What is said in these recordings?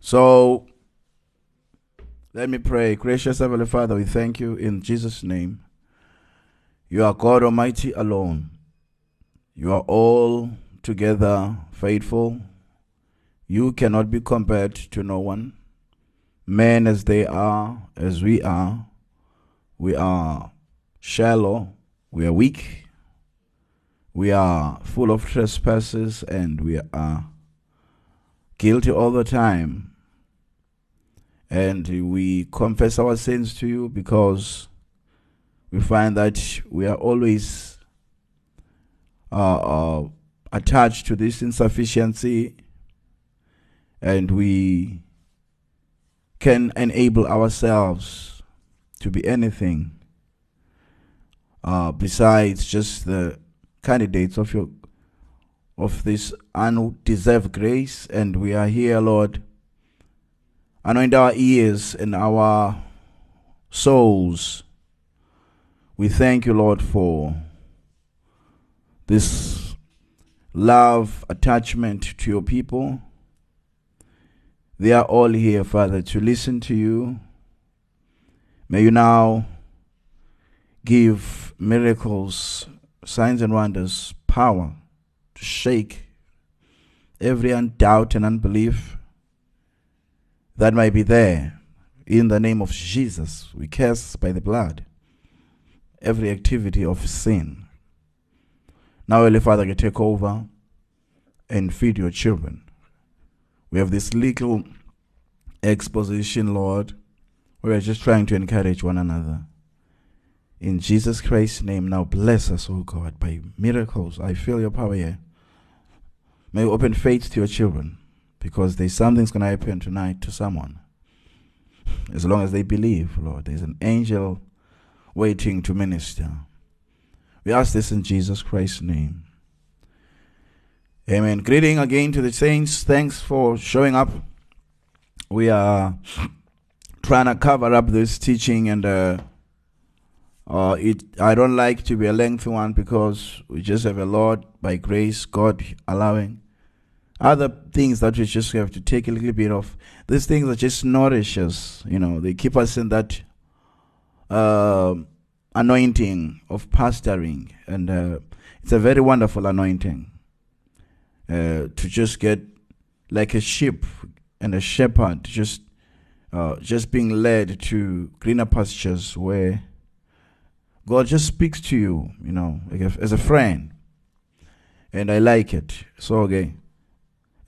So let me pray. Gracious Heavenly Father, we thank you in Jesus' name. You are God Almighty alone. You are all together faithful. You cannot be compared to no one. Men as they are, as we are, we are shallow, we are weak, we are full of trespasses, and we are guilty all the time. And we confess our sins to you because we find that we are always uh, uh, attached to this insufficiency and we can enable ourselves to be anything uh, besides just the candidates of your of this undeserved grace. And we are here lord anoint our ears and our souls we thank you lord for this love attachment to your people they are all here, Father, to listen to you. May you now give miracles, signs, and wonders power to shake every doubt and unbelief that might be there. In the name of Jesus, we curse by the blood every activity of sin. Now, Holy Father, you take over and feed your children. We have this little exposition, Lord, we're just trying to encourage one another. In Jesus Christ's name, now bless us, oh God, by miracles. I feel your power here. May you open faith to your children because there's something's going to happen tonight to someone. As long as they believe, Lord, there's an angel waiting to minister. We ask this in Jesus Christ's name. Amen. Greeting again to the saints. Thanks for showing up. We are trying to cover up this teaching, and uh, uh, it. I don't like to be a lengthy one because we just have a lot by grace, God allowing. Other things that we just have to take a little bit of. These things that just nourish us. You know, they keep us in that uh, anointing of pastoring, and uh, it's a very wonderful anointing uh, to just get like a sheep and a shepherd just uh, just being led to greener pastures where God just speaks to you, you know, like a, as a friend, and I like it. So okay,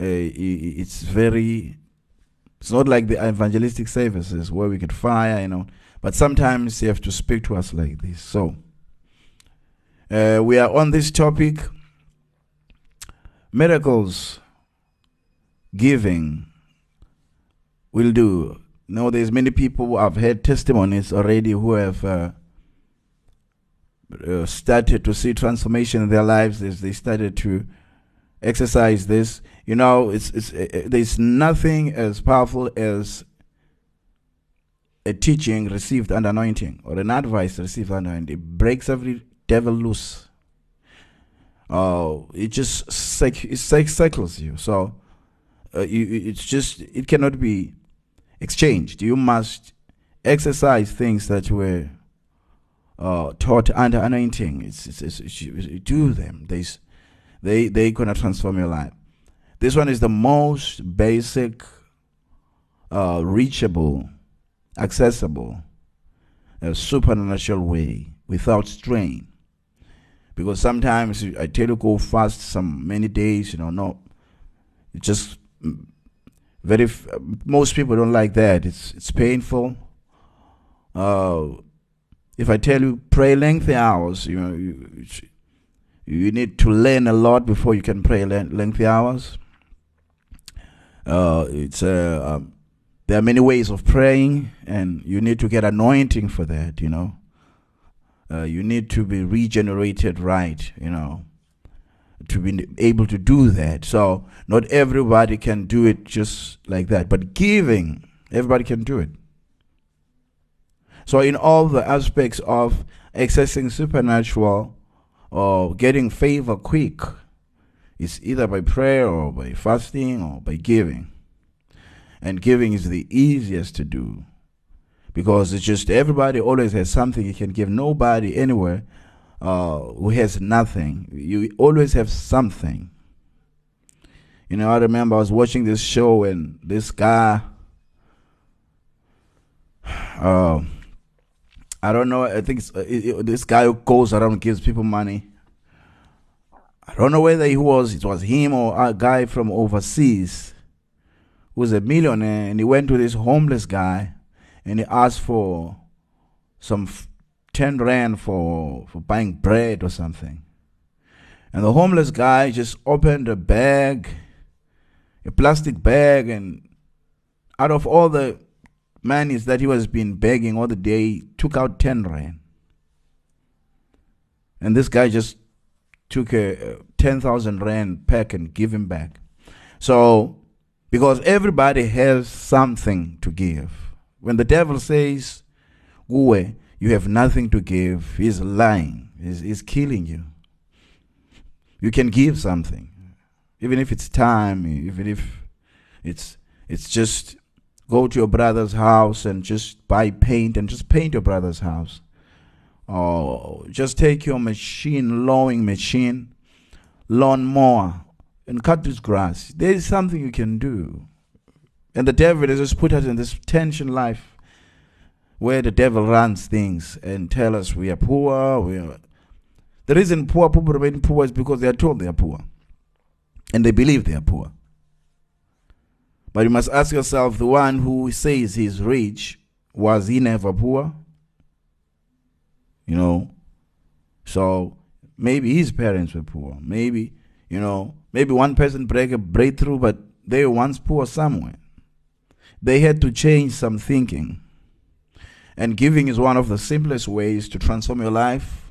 it's very. It's not like the evangelistic services where we get fire, you know, but sometimes you have to speak to us like this. So uh, we are on this topic miracles giving will do. Now, there's many people who have had testimonies already who have uh, uh, started to see transformation in their lives as they started to exercise this. You know, it's it's uh, there's nothing as powerful as a teaching received under anointing or an advice received under anointing. It breaks every devil loose uh, it just it cycles you. So uh, you, it's just it cannot be exchanged. You must exercise things that were uh, taught under anointing. It's, it's, it's, it's do them. They they they gonna transform your life. This one is the most basic, uh, reachable, accessible, supernatural way without strain because sometimes I tell you go fast some many days, you know, no, it's just mm, very. most people don't like that. It's it's painful. Uh, if I tell you pray lengthy hours, you know, you, you need to learn a lot before you can pray lengthy hours. Uh, it's uh, um, there are many ways of praying, and you need to get anointing for that. You know, uh, you need to be regenerated right, you know, to be able to do that. So not everybody can do it just like that, but giving, everybody can do it. So in all the aspects of accessing supernatural or getting favor quick, it's either by prayer or by fasting or by giving. And giving is the easiest to do because it's just everybody always has something you can give. Nobody anywhere uh, who has nothing. You always have something. You know, I remember I was watching this show and this guy, uh, I don't know, I think uh, it, it, this guy who goes around gives people money. I don't know whether he was, it was him or a guy from overseas who was a millionaire and he went to this homeless guy and he asked for some f- 10 rand for, for buying bread or something. And the homeless guy just opened a bag a plastic bag and out of all the monies that he was been begging all the day, took out 10 rand. And this guy just took a uh, 10,000 rand pack and give him back. So, because everybody has something to give. When the devil says, Uwe, you have nothing to give, he's lying. He's, he's killing you. You can give something even if it's time, even if it's it's just go to your brother's house and just buy paint and just paint your brother's house. Or just take your machine, lowing machine, lawn mower, and cut this grass. There is something you can do. And the devil has just put us in this tension life where the devil runs things and tell us we are poor. We are. The reason poor people remain poor is because they are told they are poor and they believe they are poor. But you must ask yourself the one who says he's rich, was he never poor? You know? So maybe his parents were poor. Maybe, you know, maybe one person break a breakthrough, but they were once poor somewhere. They had to change some thinking. And giving is one of the simplest ways to transform your life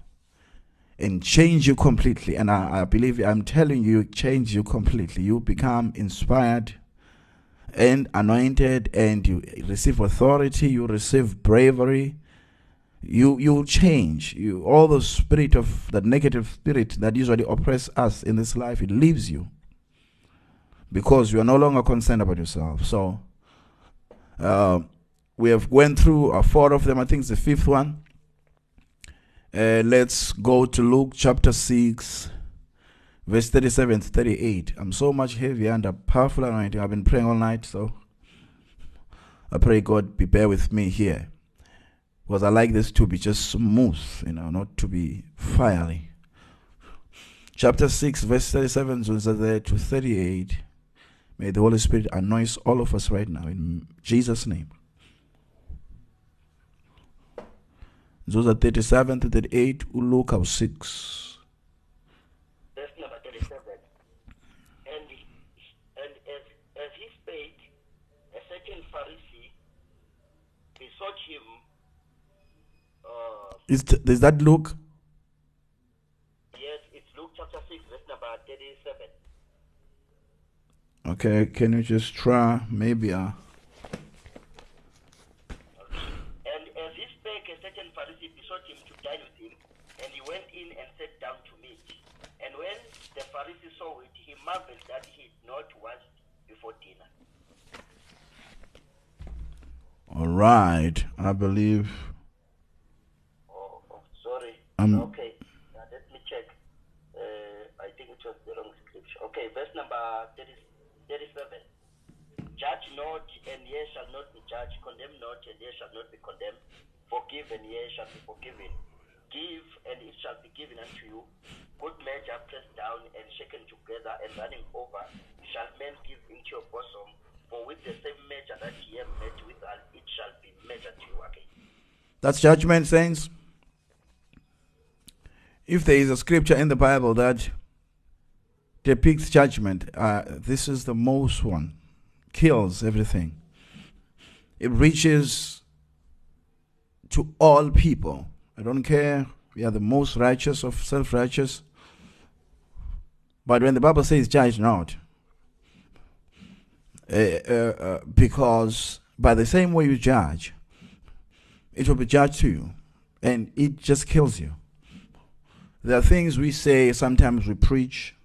and change you completely. And I, I believe I'm telling you, change you completely. You become inspired and anointed, and you receive authority. You receive bravery. You you change. You all the spirit of the negative spirit that usually oppress us in this life. It leaves you because you are no longer concerned about yourself. So. Uh, we have went through uh, four of them. I think it's the fifth one. Uh, let's go to Luke chapter 6, verse 37 to 38. I'm so much heavy under powerful anointing. I've been praying all night, so I pray God be bear with me here. Because I like this to be just smooth, you know, not to be fiery. Chapter 6, verse 37 to 38. May the Holy Spirit anoint all of us right now in Jesus' name. Are 37 to 38, Luke 6. Verse number 37. And, and as, as he spake, a certain Pharisee besought him. Uh, is, th- is that Luke? Yes, it's Luke chapter 6, verse number 37. Okay, can you just try? Maybe. Uh, and as he spoke a certain Pharisee besought him to dine with him and he went in and sat down to meat. And when the Pharisee saw it, he marveled that he had not washed before dinner. All right, I believe. Um, okay, now let me check. Uh, I think it was the wrong scripture. Okay, verse number 30, 37. Judge not, and ye shall not be judged. Condemn not, and ye shall not be condemned. Forgive, and ye shall be forgiven. Give, and it shall be given unto you. Good measure pressed down and shaken together and running over shall men give into your bosom. For with the same measure that ye have met withal, it shall be measured to you again. That's judgment, saints. If there is a scripture in the Bible that depicts judgment, uh, this is the most one. Kills everything. It reaches to all people. I don't care. We are the most righteous of self righteous. But when the Bible says judge not, uh, uh, because by the same way you judge, it will be judged to you. And it just kills you. There are things we say, sometimes we preach,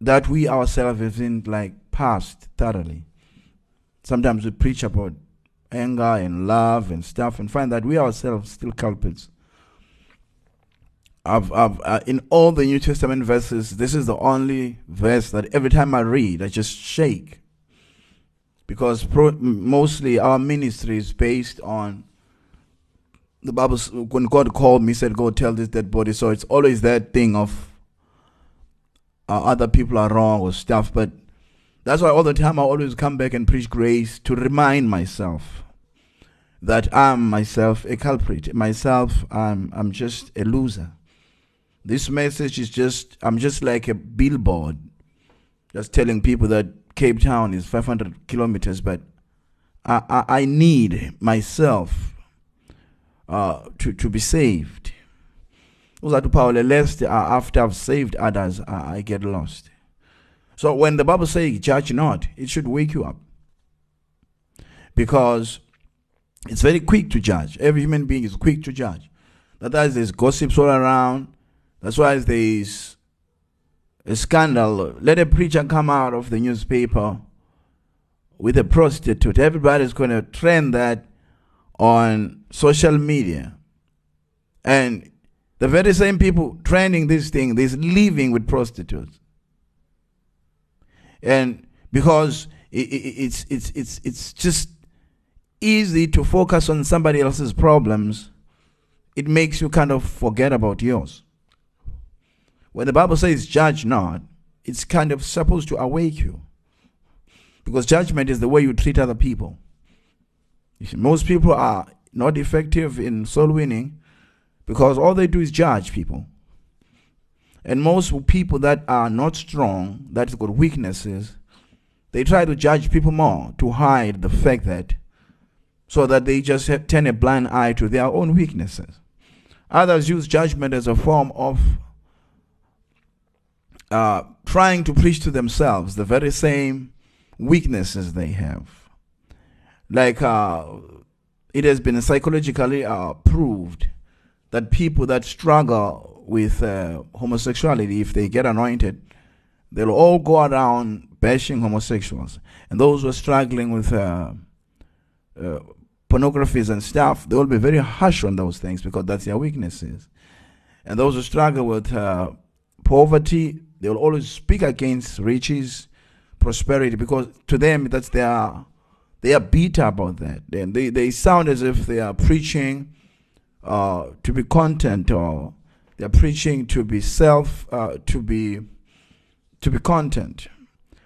that we ourselves haven't like passed thoroughly. sometimes we preach about anger and love and stuff and find that we ourselves still culprits. I've, I've, uh, in all the New Testament verses, this is the only verse that every time I read, I just shake. Because pro- mostly our ministry is based on the Bible. When God called me, said, "Go tell this dead body." So it's always that thing of uh, other people are wrong or stuff. But that's why all the time I always come back and preach grace to remind myself that I'm myself a culprit. Myself, I'm I'm just a loser. This message is just I'm just like a billboard, just telling people that Cape Town is 500 kilometers, but I I, I need myself uh, to to be saved. Uzathi Paul, lest uh, after I've saved others, I, I get lost. So when the Bible says judge not, it should wake you up. Because it's very quick to judge. Every human being is quick to judge. That's why there's gossips all around. That's why there's a scandal. Let a preacher come out of the newspaper with a prostitute. Everybody's going to trend that on social media. And the very same people trending this thing, they're living with prostitutes. And because it, it, it's it's it's it's just easy to focus on somebody else's problems it makes you kind of forget about yours. When the bible says judge not it's kind of supposed to awake you. Because judgment is the way you treat other people see, most people are not effective in soul winning because all they do is judge people and most people that are not strong, that's got weaknesses, they try to judge people more to hide the fact that, so that they just have, turn a blind eye to their own weaknesses. Others use judgment as a form of uh, trying to preach to themselves the very same weaknesses they have. Like uh, it has been psychologically uh, proved that people that struggle with uh, homosexuality, if they get anointed, they'll all go around bashing homosexuals. And those who are struggling with uh, uh, pornographies and stuff, they will be very harsh on those things because that's their weaknesses. And those who struggle with uh, poverty, they will always speak against riches, prosperity, because to them that's their they are bitter about that. And they, they sound as if they are preaching uh, to be content or they're preaching to be self, uh, to be, to be content.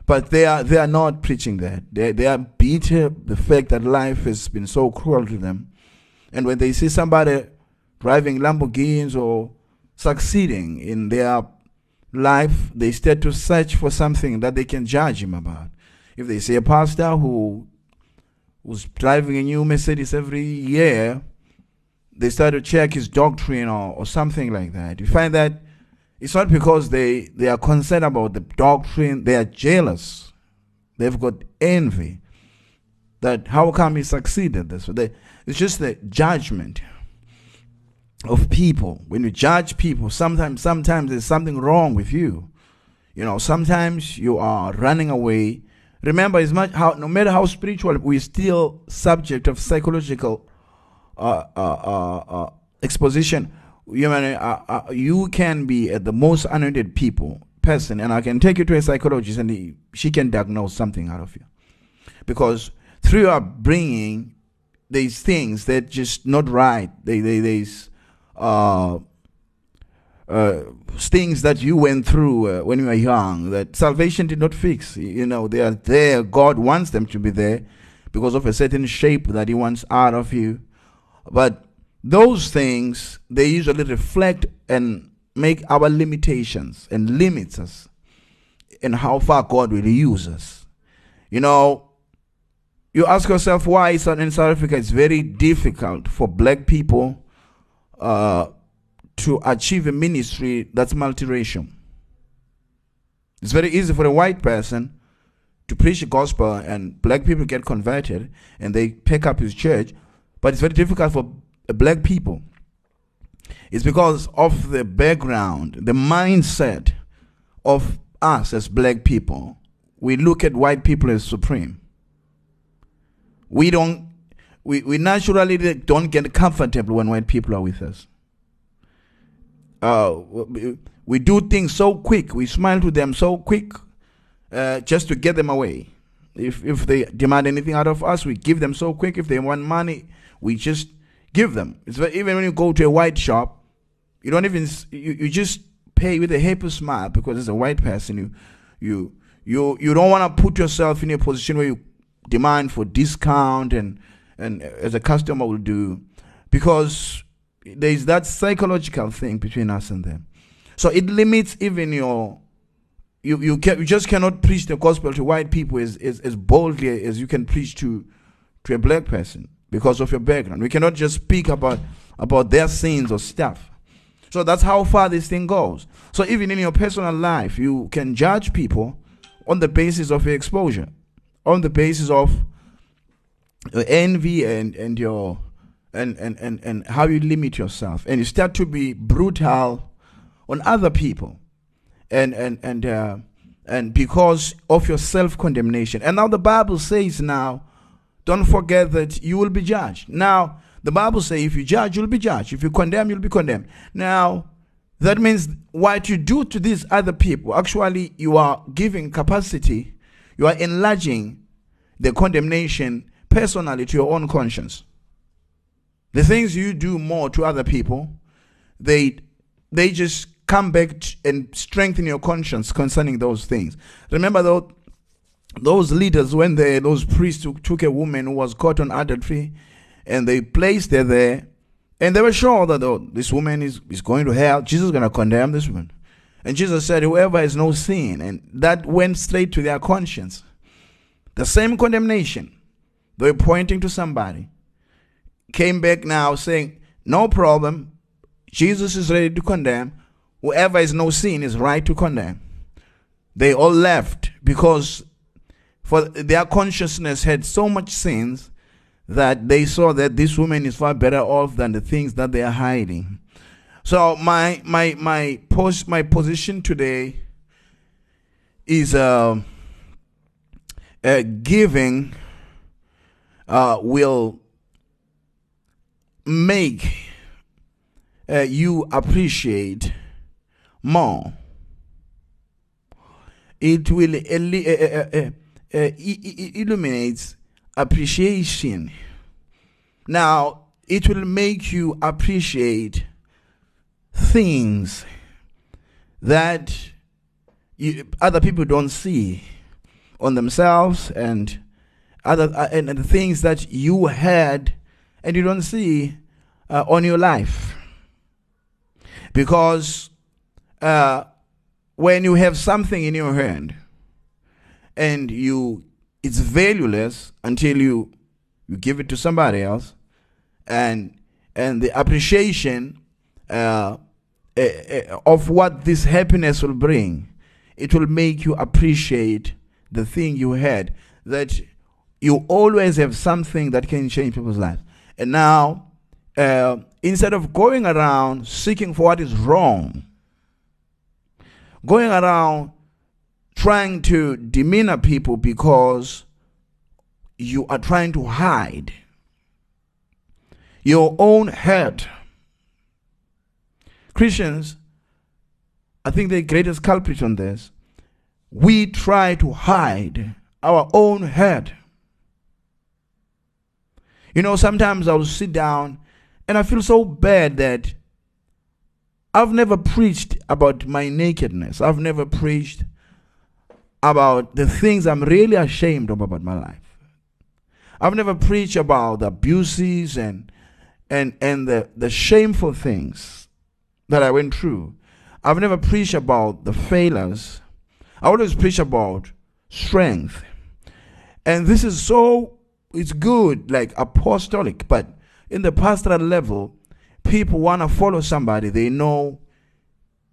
But they are, they are not preaching that. They, they are bitter the fact that life has been so cruel to them. And when they see somebody driving Lamborghinis or succeeding in their life, they start to search for something that they can judge him about. If they see a pastor who who's driving a new Mercedes every year, they start to check his doctrine or, or something like that. You find that it's not because they, they are concerned about the doctrine, they are jealous. They've got envy. That how come he succeeded this? They, it's just the judgment of people. When you judge people, sometimes sometimes there's something wrong with you. You know, sometimes you are running away. Remember, as much how no matter how spiritual, we're still subject of psychological uh, uh, uh, exposition, you, know, you can be the most anointed people person, and I can take you to a psychologist, and he, she can diagnose something out of you, because through your bringing these things that just not right. They, they, these uh, things that you went through uh, when you were young that salvation did not fix. You know, they are there. God wants them to be there because of a certain shape that He wants out of you. But those things, they usually reflect and make our limitations and limits us in how far God will use us. You know, you ask yourself why in South Africa it's very difficult for black people uh, to achieve a ministry that's multiracial. It's very easy for a white person to preach the gospel and black people get converted and they pick up his church but it's very difficult for black people. It's because of the background, the mindset of us as black people. We look at white people as supreme. we don't we, we naturally don't get comfortable when white people are with us. Uh, we, do things so quick. We smile to them so quick, uh, just to get them away. If if they demand anything out of us, we give them so quick. If they want money, we just give them. It's even when you go to a white shop, you don't even you, you just pay with a happy smile because it's a white person. You you you you don't want to put yourself in a position where you demand for discount and and as a customer will do because there is that psychological thing between us and them. So it limits even your you you can you just cannot preach the gospel to white people as, as, as boldly as you can preach to to a black person because of your background. We cannot just speak about about their sins or stuff. So that's how far this thing goes. So even in your personal life, you can judge people on the basis of your exposure, on the basis of your envy and and your and, and, and, and how you limit yourself. And you start to be brutal on other people. And and and uh, and because of your self-condemnation. And now the bible says now don't forget that you will be judged. Now the bible says if you judge you'll be judged. If you condemn you'll be condemned. Now that means what you do to these other people actually you are giving capacity you are enlarging the condemnation personally to your own conscience. The things you do more to other people, they they just come back and strengthen your conscience concerning those things. Remember though those leaders when they those priests took, took a woman who was caught on adultery and they placed her there and they were sure that oh, this woman is, is going to hell jesus is going to condemn this woman and jesus said whoever has no sin and that went straight to their conscience the same condemnation they're pointing to somebody. Came back now saying, no problem. Jesus is ready to condemn. Whoever is no sin is right to condemn. They all left because for their consciousness had so much sins that they saw that this woman is far better off than the things that they are hiding. So my my my post my position today is uh, uh, giving uh, will make uh, you appreciate more. It will uh, uh, uh, illuminate appreciation. Now, it will make you appreciate things that you, other people don't see on themselves and other uh, and, and, the things that you had and you don't see uh, on your life because uh, when you have something in your hand and you it's valueless until you you give it to somebody else and and the appreciation uh, uh, uh of what this happiness will bring it will make you appreciate the thing you had that you always have something that can change people's lives. And now, uh, instead of going around seeking for what is wrong, going around trying to demeanor people because you are trying to hide your own hurt. Christians, I think the greatest culprit on this, we try to hide our own hurt. You know, sometimes I'll sit down and I feel so bad that I've never preached about my nakedness. I've never preached about the things I'm really ashamed of about my life. I've never preached about the abuses and and and the, the shameful things that I went through. I've never preached about the failures. I always preach about strength. And this is so it's good, like apostolic, but in the pastoral level, people want to follow somebody they know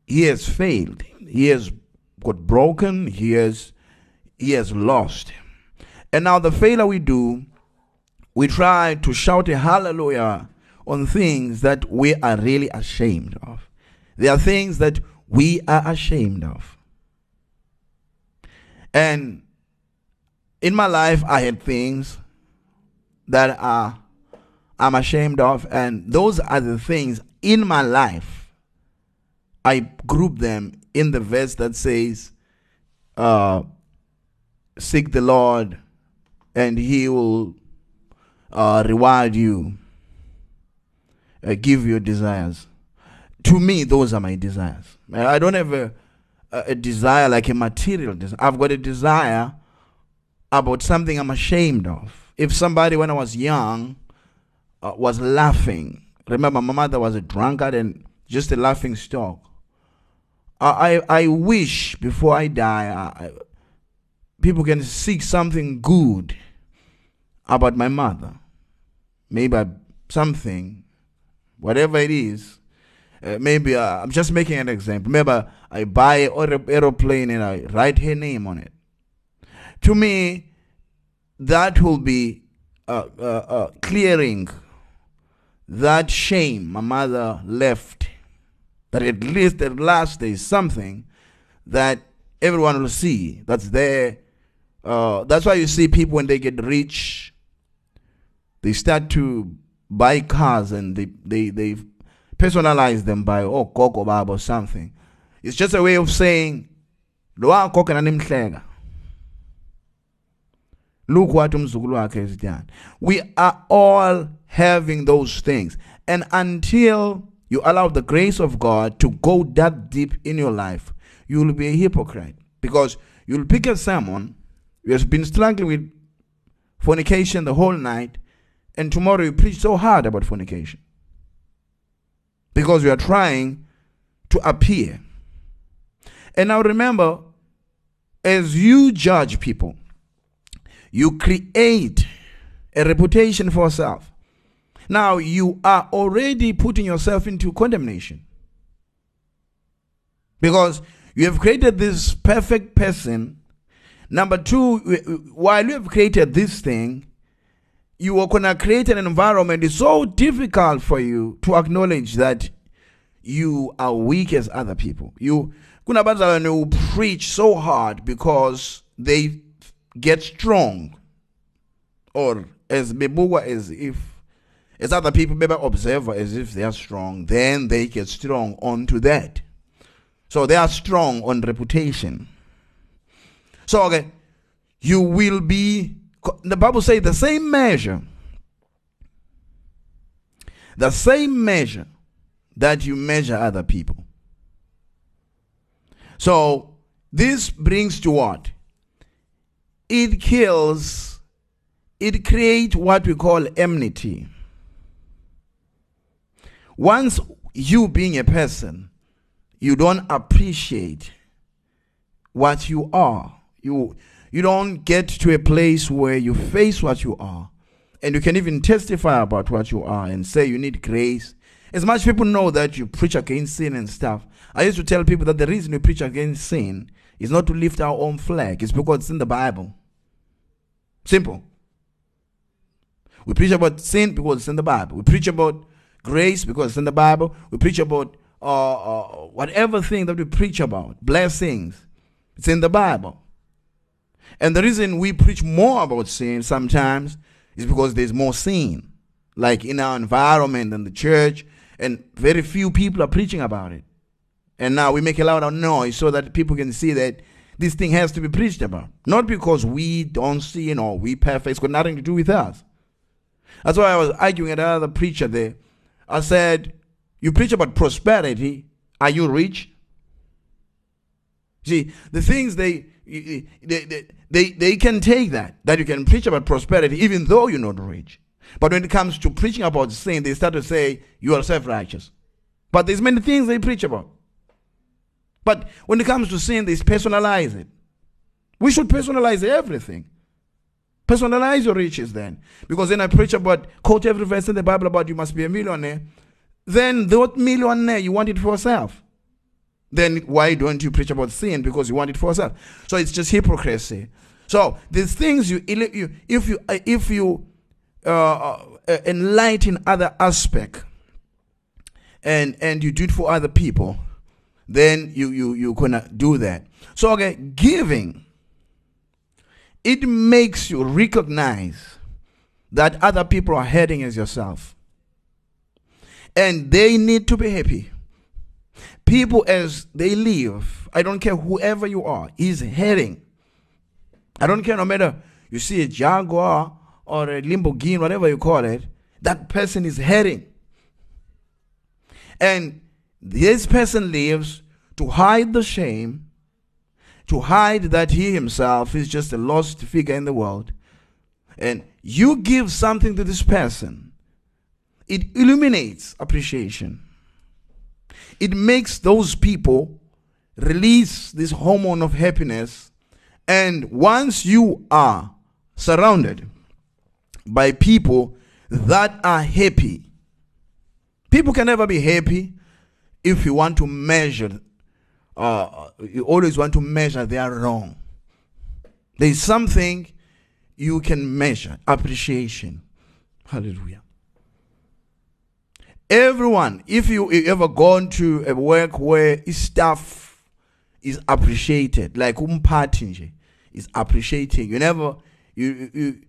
he has failed, he has got broken, he has he has lost. And now the failure we do, we try to shout a hallelujah on things that we are really ashamed of. There are things that we are ashamed of. And in my life, I had things that are I'm ashamed of, and those are the things in my life. I group them in the verse that says, uh, "Seek the Lord, and He will uh, reward you, uh, give your desires." To me, those are my desires. I don't have a, a desire like a material desire. I've got a desire about something I'm ashamed of. If somebody, when I was young, uh, was laughing, remember my mother was a drunkard and just a laughing stock. I, I, I wish before I die, I, people can seek something good about my mother. Maybe something, whatever it is. Uh, maybe uh, I'm just making an example. Maybe I buy an aeroplane and I write her name on it. To me, that will be uh, clearing that shame my mother left. That at least at last there is something that everyone will see that's there. Uh, that's why you see people when they get rich, they start to buy cars and they, they, they personalize them by, oh, Coco Bob or something. It's just a way of saying, Look what umzukulu has done. We are all having those things. And until you allow the grace of God to go that deep in your life, you will be a hypocrite. Because you'll pick a sermon, you have been struggling with fornication the whole night, and tomorrow you preach so hard about fornication. Because you are trying to appear. And now remember, as you judge people, you create a reputation for yourself. Now you are already putting yourself into condemnation. Because you have created this perfect person. Number two, while you have created this thing, you are going to create an environment. It's so difficult for you to acknowledge that you are weak as other people. You preach so hard because they get strong or as bebukwa as if as other people maybe observe as if they are strong then they get strong onto that. So they are strong on reputation. So okay you will be the bible says the same measure the same measure that you measure other people. So this brings to what it kills, it creates what we call enmity. Once you being a person, you don't appreciate what you are. You you don't get to a place where you face what you are. And you can even testify about what you are and say you need grace. As much people know that you preach against sin and stuff. I used to tell people that the reason we preach against sin is not to lift our own flag, it's because it's in the Bible. Simple. We preach about sin because it's in the Bible. We preach about grace because it's in the Bible. We preach about uh, uh, whatever thing that we preach about, blessings, it's in the Bible. And the reason we preach more about sin sometimes is because there's more sin, like in our environment and the church, and very few people are preaching about it. And now we make a lot of noise so that people can see that this thing has to be preached about. Not because we don't sin or we perfect. It's got nothing to do with us. That's why I was arguing with another preacher there. I said, You preach about prosperity. Are you rich? See, the things they, they, they, they, they can take that, that you can preach about prosperity even though you're not rich. But when it comes to preaching about sin, they start to say you are self righteous. But there's many things they preach about. But when it comes to sin, they personalize it. We should personalize everything. Personalize your riches then. Because then I preach about, quote every verse in the Bible about you must be a millionaire. Then that millionaire, you want it for yourself. Then why don't you preach about sin? Because you want it for yourself. So it's just hypocrisy. So these things you, you if you uh, if you uh, uh, enlighten other aspect and and you do it for other people, then you you you gonna do that. So okay, giving it makes you recognize that other people are heading as yourself. And they need to be happy. People, as they live, I don't care whoever you are, is heading. I don't care no matter you see a Jaguar or a Lamborghini, whatever you call it, that person is heading. And this person lives to hide the shame, to hide that he himself is just a lost figure in the world. And you give something to this person, it illuminates appreciation. It makes those people release this hormone of happiness. And once you are surrounded by people that are happy. People can never be happy if you want to measure. Uh, you always want to measure they are wrong. There is something you can measure appreciation. Hallelujah. Everyone, if you ever gone to a work where staff is appreciated, like umphathi is appreciating, you never you you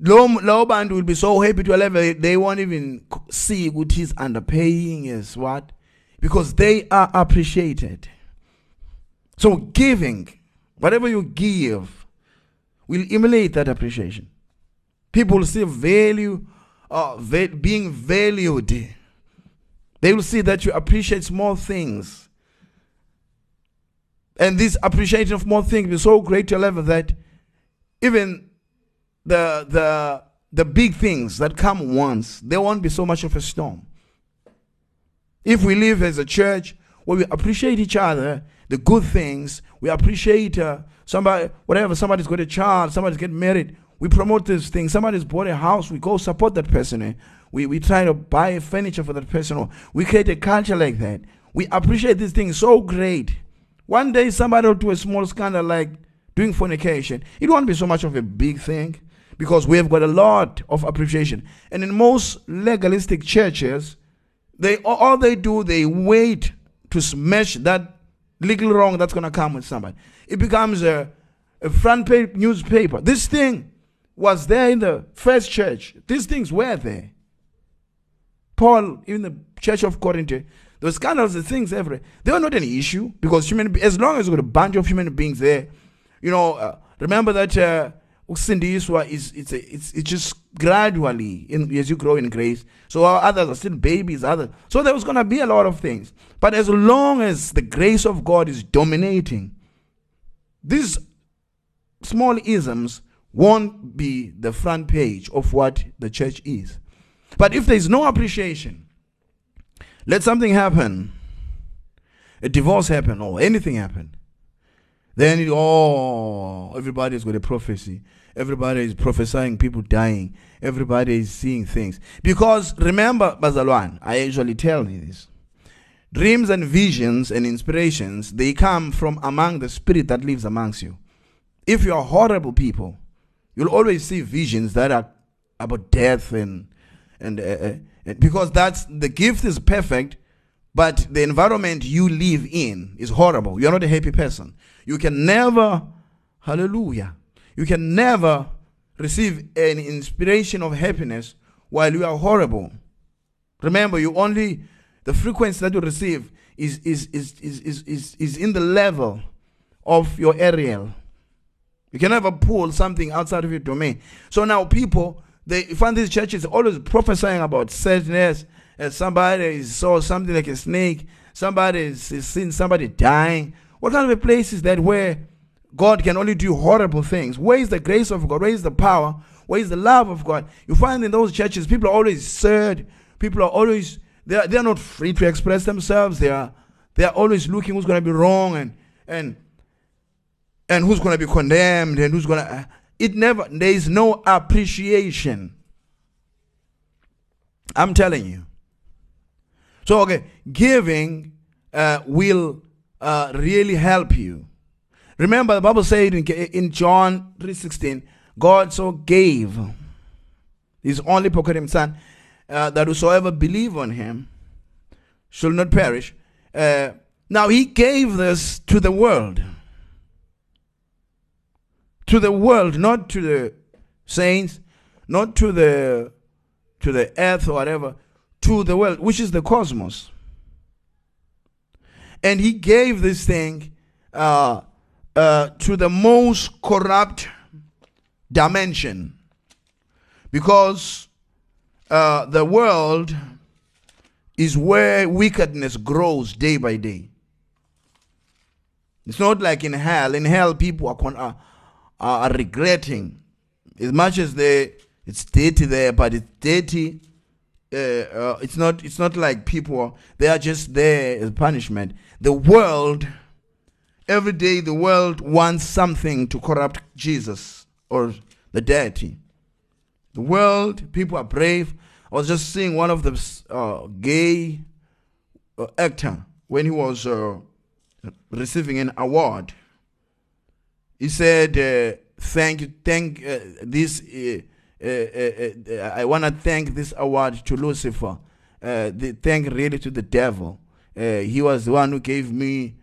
low band will be so happy to level they won't even see what he's underpaying is what because they are appreciated. So giving whatever you give will emulate that appreciation. People will see value uh, va- being valued. They will see that you appreciate small things. And this appreciation of small things is so great to a level that even the the the big things that come once, there won't be so much of a storm. If we live as a church where we appreciate each other, the good things, we appreciate uh, somebody, whatever, somebody's got a child, somebody's getting married, we promote this thing. Somebody's bought a house, we go support that person. Eh? We, we try to buy furniture for that person. Or we create a culture like that. We appreciate these things so great. One day somebody will do a small scandal like doing fornication, it won't be so much of a big thing because we have got a lot of appreciation. And in most legalistic churches, they all they do they wait to smash that legal wrong that's going to come with somebody. It becomes a, a front page newspaper. This thing was there in the first church. These things were there. Paul, in the church of Corinth, those scandals, the things everywhere, they were not an issue because human, as long as you got a bunch of human beings there, you know, uh, remember that uh, ukusindiswa is it's, a, it's it's just gradually in, as you grow in grace. So others are still babies, others. So there was going to be a lot of things. But as long as the grace of God is dominating, these small isms won't be the front page of what the church is. But if there is no appreciation, let something happen, a divorce happen, or anything happen, then, oh, everybody's got a prophecy. Everybody is prophesying people dying. Everybody is seeing things. Because remember, Bazalwan, I usually tell you this. Dreams and visions and inspirations, they come from among the spirit that lives amongst you. If you are horrible people, you'll always see visions that are about death and and, uh, uh, because that's the gift is perfect, but the environment you live in is horrible. You're not a happy person. You can never, hallelujah, you can never receive an inspiration of happiness while you are horrible. Remember, you only, the frequency that you receive is, is, is, is, is, is, is in the level of your aerial. You can never pull something outside of your domain. So now people, they find these churches always prophesying about sadness. As somebody saw something like a snake. Somebody is seen somebody dying. What kind of a place is that where God can only do horrible things? Where is the grace of God? Where is the power? Where is the love of God? You find in those churches, people are always sad. People are always they are, they are not free to express themselves. They are they are always looking who's going to be wrong and and and who's going to be condemned and who's going to. It never. There is no appreciation. I'm telling you. So okay, giving uh, will uh, really help you. Remember, the Bible said in, in John 3.16, God so gave his only begotten son, uh, that whosoever believe on him shall not perish. Uh, now he gave this to the world. To the world, not to the saints, not to the to the earth or whatever, to the world, which is the cosmos. And he gave this thing uh, uh, to the most corrupt dimension because uh, the world is where wickedness grows day by day. It's not like in hell. In hell, people are, are, are regretting as much as they it's dirty there, but it's dirty. Uh, uh, it's not. It's not like people. They are just there as punishment. The world, every day, the world wants something to corrupt Jesus or the deity. The world, people are brave. I was just seeing one of the uh, gay uh, actor when he was uh, receiving an award. He said, uh, "Thank you, thank uh, this." Uh, I want to thank this award to Lucifer. the, thank really to the devil. he was the one who gave me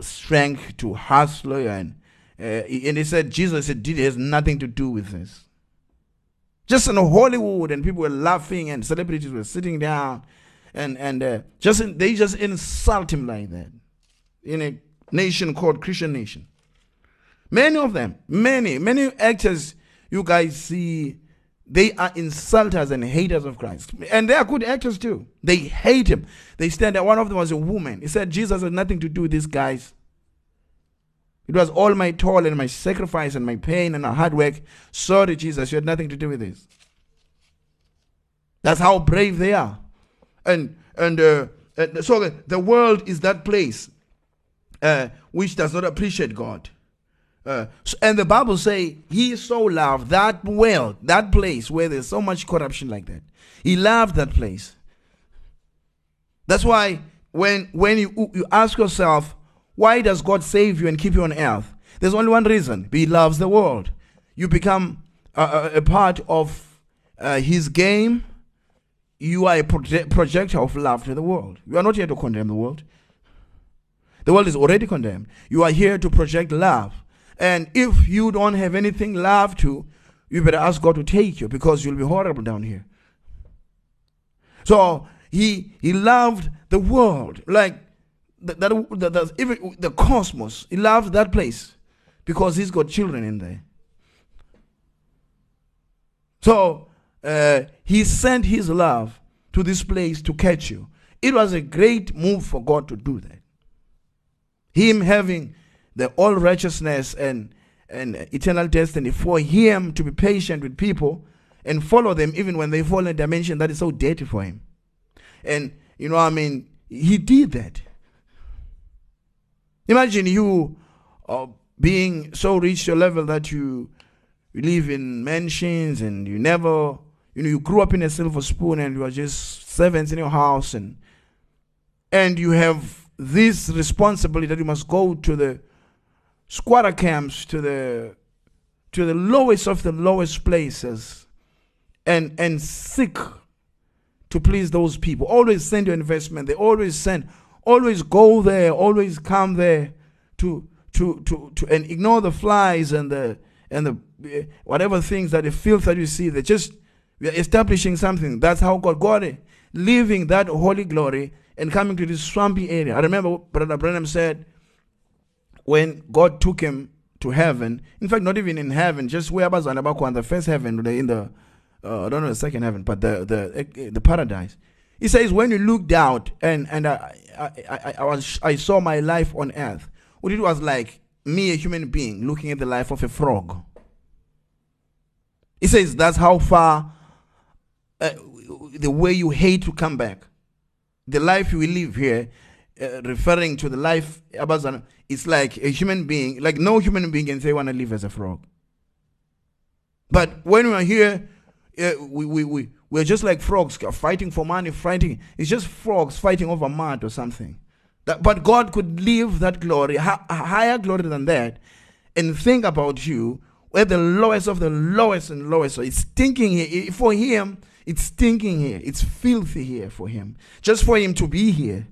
strength to hustle and and he said Jesus said it has nothing to do with this. Just in Hollywood, and people were laughing, and celebrities were sitting down, and and uh, just they just insult him like that in a nation called Christian nation. Many of them, many many actors you guys see, they are insulters and haters of Christ, and they are good actors too. They hate him. They stand there. One of them was a woman. He said Jesus had nothing to do with these guys. It was all my toil and my sacrifice and my pain and my hard work. Sorry, Jesus, you had nothing to do with this. That's how brave they are. And and, uh, and so the world is that place uh, which does not appreciate God. Uh, and the Bible say he so loved that world, that place where there's so much corruption like that. He loved that place. That's why when when you you ask yourself, why does God save you and keep you on earth? There's only one reason. He loves the world. You become a part of uh, His game. You are a proje- projector of love to the world. You are not here to condemn the world. The world is already condemned. You are here to project love. And if you don't have anything love to, you better ask God to take you because you'll be horrible down here. So he he loved the world like that, that, that, that even the cosmos. He loved that place because he's got children in there. So uh, he sent his love to this place to catch you. It was a great move for God to do that. Him having the all righteousness and, and eternal destiny, for him to be patient with people and follow them even when they fall in a dimension that is so dirty for him. And, you know, I mean, he did that. Imagine you uh, being so rich to a level that you, you live in mansions and you never, you know, you grew up in a silver spoon and you are just servants in your house and and you have this responsibility that you must go to the squatter camps, to the to the lowest of the lowest places and and seek to please those people. Always send your investment. They always send always go there, always come there to to to to and ignore the flies and the and the uh, whatever things that the filth that you see. They just we are establishing something. That's how God got it. Leaving that holy glory and coming to this swampy area. I remember Brother Branham said when God took him to heaven, in fact, not even in heaven, just where Abazanabako and the first heaven, in the uh, I don't know the second heaven, but the the the paradise. He says, when you looked out and, and I, I, I, was, I saw my life on earth, what it was like me, a human being, looking at the life of a frog. He says, that's how far uh, the way you hate to come back. The life you live here, uh, referring to the life, it's like a human being, like no human being can say, want to live as a frog. But when we are here, uh, we, we, we, we're just like frogs fighting for money, fighting. It's just frogs fighting over mud or something. That, but God could leave that glory, ha- higher glory than that, and think about you where the lowest of the lowest and lowest. So it's stinking here. For him, it's stinking here. It's filthy here for him. Just for him to be here.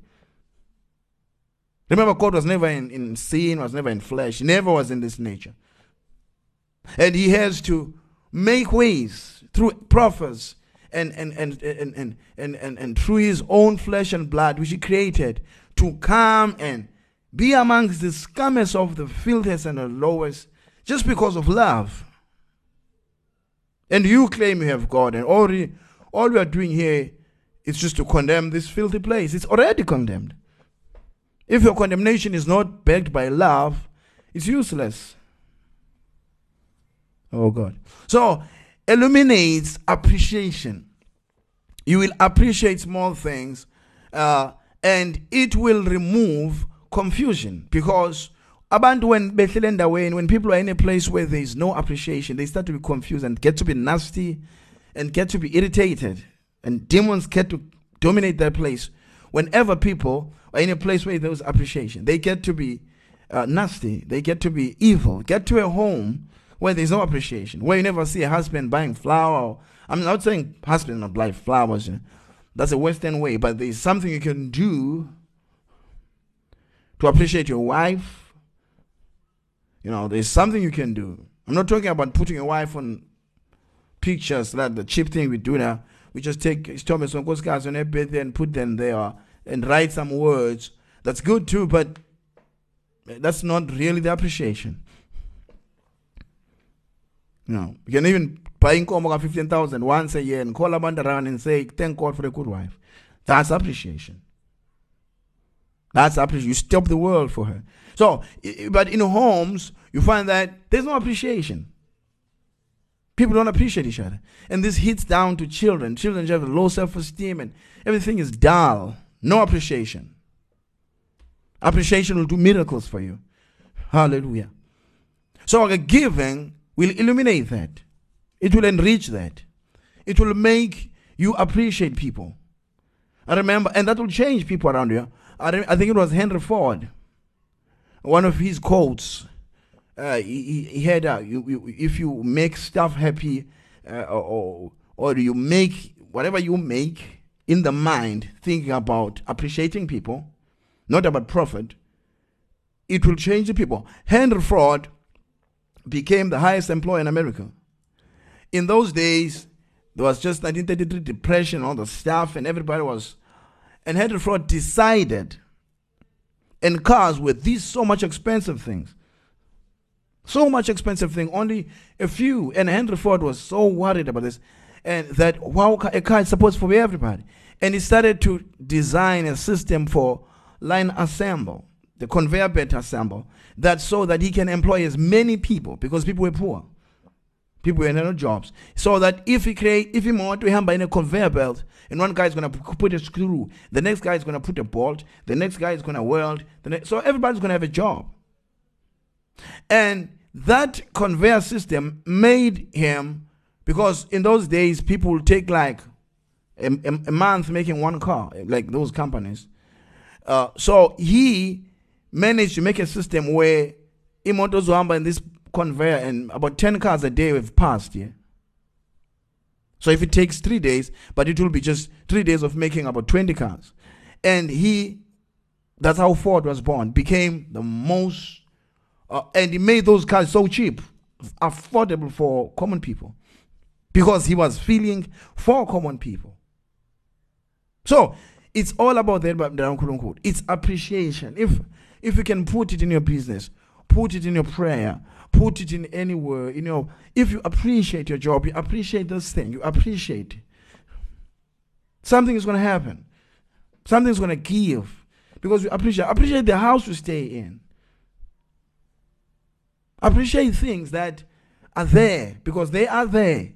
Remember, God was never in, in sin, was never in flesh, never was in this nature. And he has to make ways through prophets and and and and and and, and, and through his own flesh and blood which he created to come and be amongst the scummest of the filthiest and the lowest just because of love. And you claim you have God, and all, all we are doing here is just to condemn this filthy place. It's already condemned. If your condemnation is not backed by love, it's useless. Oh God. So illuminates appreciation. You will appreciate small things, uh, and it will remove confusion because abantu when behlele endaweni when people are in a place where there is no appreciation they start to be confused and get to be nasty and get to be irritated and demons get to dominate that place whenever people are in a place where there's appreciation they get to be uh, nasty they get to be evil get to a home where there's no appreciation where you never see a husband buying flower i'm not saying husband not buy flowers you know. that's a western way but there's something you can do to appreciate your wife you know, there's something you can do. I'm not talking about putting your wife on pictures, like the cheap thing we do now. We just take Thomas guys on birthday and put them there and write some words. That's good too, but that's not really the appreciation. Know, you can even buy income of 15,000 once a year and call a man around and say, thank God for a good wife. That's appreciation. That's appreciation. You stop the world for her. So, but in homes, you find that there's no appreciation. People don't appreciate each other. And this hits down to children. Children have low self esteem and everything is dull. No appreciation. Appreciation will do miracles for you. Hallelujah. So, a giving will illuminate that, it will enrich that, it will make you appreciate people. I remember, and that will change people around you. I, I think it was Henry Ford one of his quotes. Uh, he, he had uh, you, you, if you make stuff happy uh, or, or you make whatever you make in the mind thinking about appreciating people not about profit it will change the people henry ford became the highest employer in america in those days there was just 1933 depression all the stuff and everybody was and henry ford decided and cars with these so much expensive things. So much expensive thing, only a few. And Henry Ford was so worried about this, and that wow, a car is supposed to be everybody. And he started to design a system for line assemble, the conveyor belt assemble, that so that he can employ as many people because people were poor. People were no jobs. So that if he create, if he want to hammer in a conveyor belt, and one guy is to put a screw, the next guy is to put a bolt, the next guy is to weld, the so everybody's to have a job. And that conveyor system made him, because in those days people would take like a, a, a month making one car, like those companies. Uh, so he managed to make a system where imoto zohamba in this conveyor and about 10 cars a day have passed here. So if it takes three days, but it will be just three days of making about 20 cars. And he, that's how Ford was born, became the most, uh, and he made those cars so cheap, affordable for common people, because he was feeling for common people. So it's all about that, but it's appreciation. If, if you can put it in your business, put it in your prayer, put it in anywhere. You know, if you appreciate your job, you appreciate this thing, you appreciate something is going to happen. Something's going to give because you appreciate appreciate the house you stay in. Appreciate things that are there because they are there.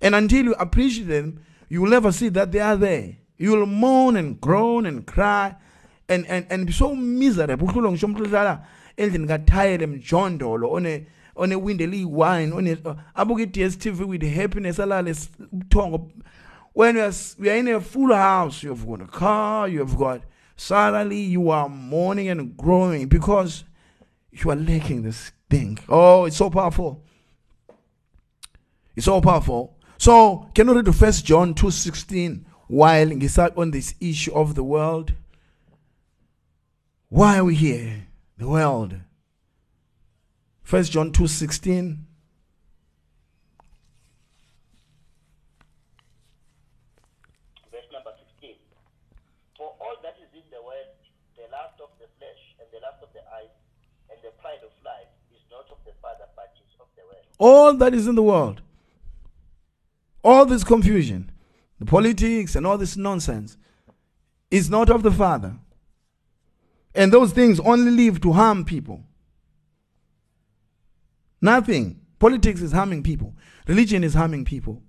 And until you appreciate them, you will never see that they are there. You will moan and groan and cry and, and, and be so miserable endlini kathayele mjondolo eliyi-wine one uh, abuke with happiness alale when we are, are in a full house you've got a car you've got suddenly you are mourning and growing because you are lacking this thing. Oh it's so powerful. It's so powerful. So can you read the first john 2.16 while start on this issue of the world why are we here? The world. First John 2:16. number 16. For all that is in the world, the lust of the flesh and the lust of the eyes and the pride of life is not of the Father, but is of the world. All that is in the world, all this confusion, the politics and all this nonsense, is not of the Father. And those things only live to harm people. Nothing. Politics is harming people. Religion is harming people.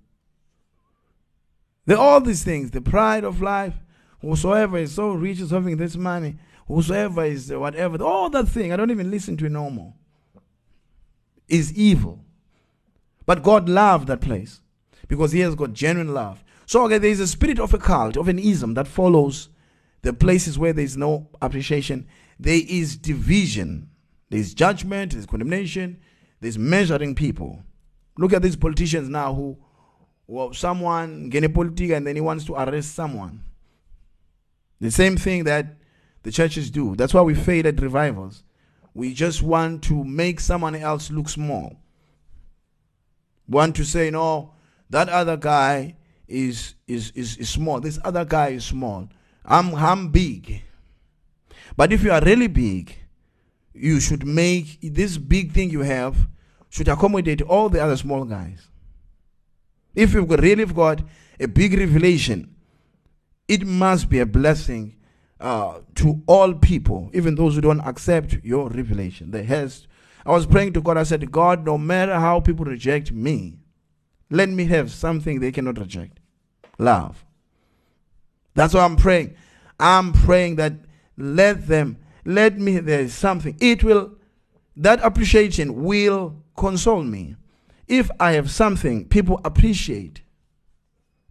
The, all these things, the pride of life, whosoever is so rich is having this money, whosoever is whatever, all that thing, I don't even listen to it no more, is evil. But God loved that place because He has got genuine love. So, okay, there is a spirit of a cult, of an ism that follows the places where there is no appreciation. There is division, there is judgment, there is condemnation, there is measuring people. Look at these politicians now who well, someone get a politic and then he wants to arrest someone. The same thing that the churches do. That's why we fail at revivals. We just want to make someone else look small. Want to say, no, that other guy is is is, is small. This other guy is small. I'm I'm big. But if you are really big, you should make this big thing you have should accommodate all the other small guys. If you've really got a big revelation, it must be a blessing uh, to all people, even those who don't accept your revelation. The has. I was praying to God. I said, God, no matter how people reject me, let me have something they cannot reject love. That's why I'm praying. I'm praying that let them, let me, there is something. It will, that appreciation will console me. If I have something people appreciate,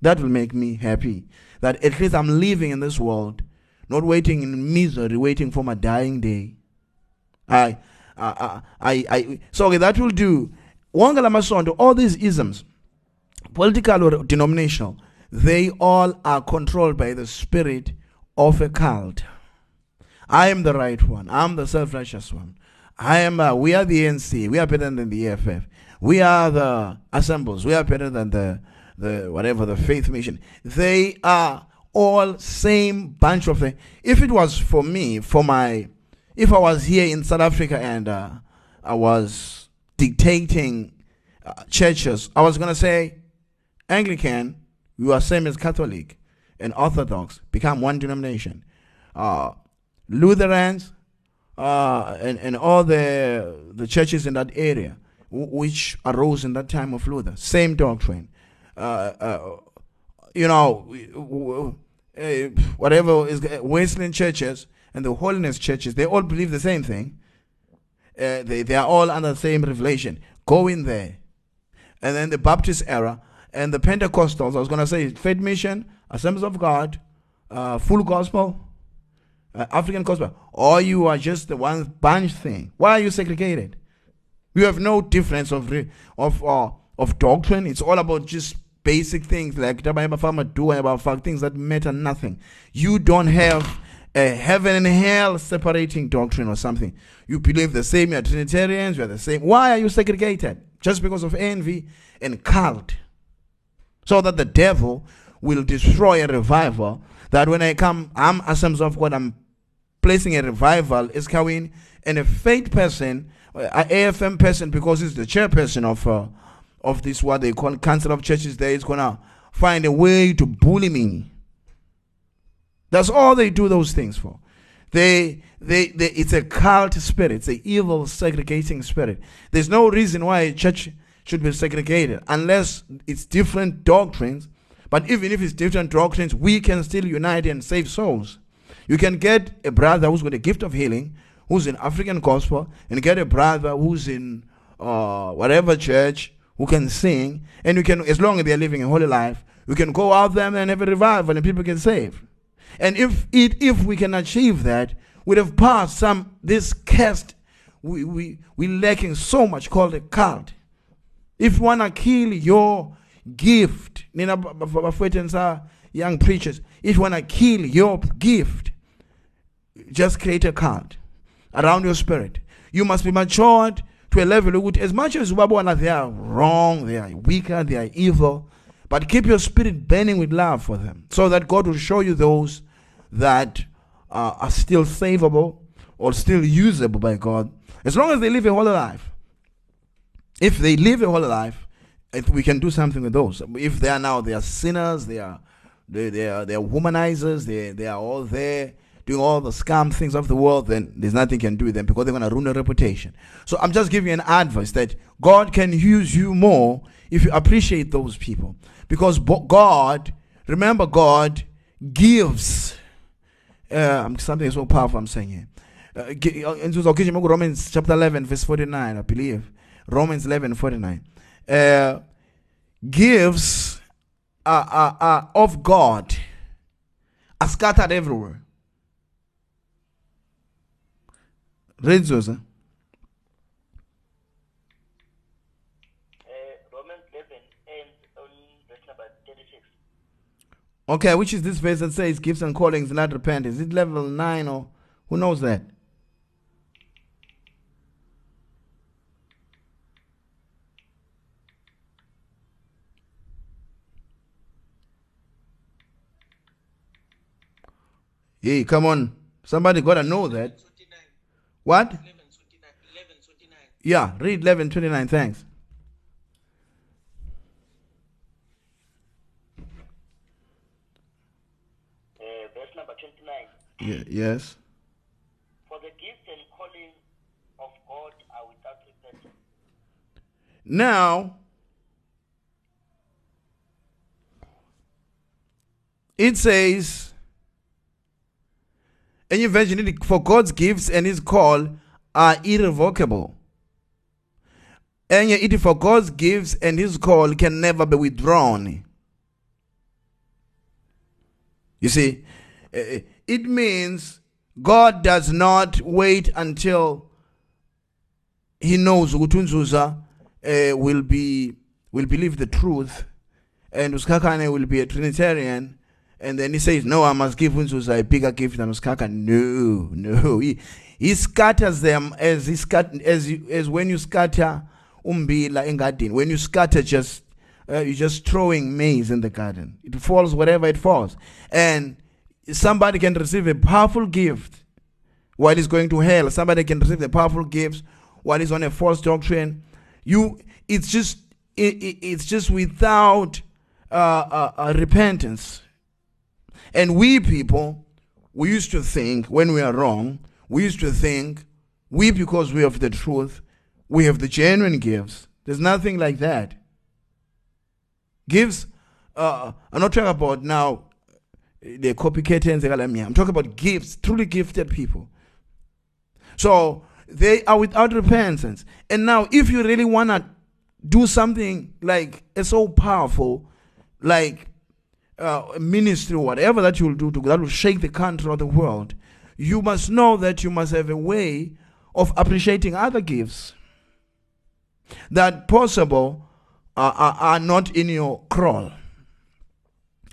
that will make me happy. That at least I'm living in this world, not waiting in misery, waiting for my dying day. I, I, I, I, so that will do. Wangala Masondo, all these isms, political or denominational, they all are controlled by the spirit of a cult. I am the right one. I'm the self-righteous one. I am. Uh, we are the ANC. We are better than the EFF. We are the assembles. We are better than the the whatever the faith mission. They are all same bunch of things. If it was for me, for my, if I was here in South Africa and uh, I was dictating uh, churches, I was gonna say, Anglican, you are same as Catholic, and Orthodox become one denomination. Uh, Lutherans uh, and and all the the churches in that area which arose in that time of Luther. Same doctrine. Uh, uh, you know, uh, whatever is Wesleyan churches and the holiness churches, they all believe the same thing. Uh, they, they are all under the same revelation. Go in there. And then the Baptist era and the Pentecostals, I was going to say Faith Mission, Assemblies of God, uh, Full Gospel, uh, African Gospel, or you are just the one bunch thing. Why are you segregated? You have no difference of of uh, of doctrine. It's all about just basic things like things that matter nothing. You don't have a heaven and hell separating doctrine or something. You believe the same. You're Trinitarians. You're the same. Why are you segregated? Just because of envy and cult, so that the devil will destroy a revival. That when I come, I'm Assemblies of God. I'm placing a revival is coming, and a faith person uh, AFM person because he's the chairperson of uh, of this what they call council of churches there is gonna find a way to bully me. That's all they do those things for. They, they, they it's a cult spirit. It's an evil segregating spirit. There's no reason why a church should be segregated unless it's different doctrines. But even if it's different doctrines, we can still unite and save souls. You can get a brother who's got a gift of healing who's in African gospel and get a brother who's in uh, whatever church who can sing, and you can, as long as they're living a holy life, we can go out there and have a revival, and people can save. And if it, if we can achieve that, we'd have passed some this caste we we we lacking so much called a cult. If you wanna kill your gift, Nina young preachers, if you wanna kill your gift, just create a cult around your spirit. You must be matured to a level which, as much as Ubabwana, they are wrong, they are weaker, they are evil, But keep your spirit burning with love for them so that God will show you those that uh, are still savable or still usable by God as long as they live a holy life. If they live a holy life, if we can do something with those. If they are now they are sinners, they are they, they are they are womanizers, they they are all there doing all the scam things of the world, then there's nothing you can do with them because they're going to ruin your reputation. So I'm just giving you an advice that God can use you more if you appreciate those people. Because God, remember, God gives. Uh, something so powerful I'm saying here. Uh, Romans chapter 11, verse 49, I believe. Romans 11, 49. Uh, gives uh, uh, uh, of God are scattered everywhere. Read those. Huh? Okay, which is this verse that says gifts and callings not repent? Is it level 9 or who knows that? Hey, come on. Somebody got to know that. What? 11, 29, 11, 29. Yeah, read 11, 29. Thanks. Uh, verse number 29. Yeah, yes. For the gift and calling of God are without repentance. Now, it says, and you version for God's gifts and his call are irrevocable. And it for God's gifts and his call can never be withdrawn. You see, eh, eh, it means God does not wait until he knows Utunzuza uh, will be will believe the truth and Uskakane will be a Trinitarian and then he says, No, I must give Unzuza a bigger gift than Uskaka. No, no. He, he scatters them as he scat as you, as when you scatter umbila in garden. When you scatter just uh, you're just throwing maize in the garden. It falls wherever it falls. And somebody can receive a powerful gift while he's going to hell. Somebody can receive a powerful gift while he's on a false doctrine. You it's just it, it, it's just without uh, uh, uh repentance and we people, we used to think when we are wrong, we used to think we, because we have the truth, we have the genuine gifts. There's nothing like that. Gifts, uh, I'm not talking about now the copycat I'm talking about gifts, truly gifted people. So they are without repentance. And now, if you really want to do something like it's so powerful, like uh, ministry, whatever that you will do to, that will shake the country or the world, you must know that you must have a way of appreciating other gifts that possible are, are, are not in your crawl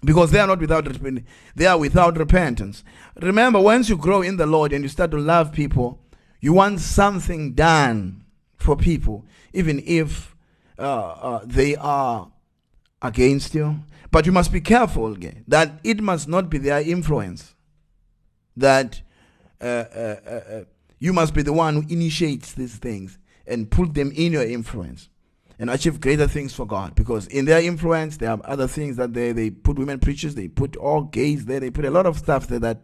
because they are not without they are without repentance remember once you grow in the lord and you start to love people you want something done for people even if uh, uh, they are against you but you must be careful again, that it must not be their influence. That uh, uh, uh, uh, you must be the one who initiates these things and put them in your influence and achieve greater things for God. Because in their influence, there are other things that they, they put women preachers, they put all gays there, they put a lot of stuff there that